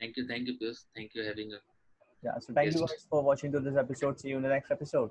thank you thank you Piyush. Thank you having us. Yeah so thank yes. you guys for watching to this episode. See you in the next episode.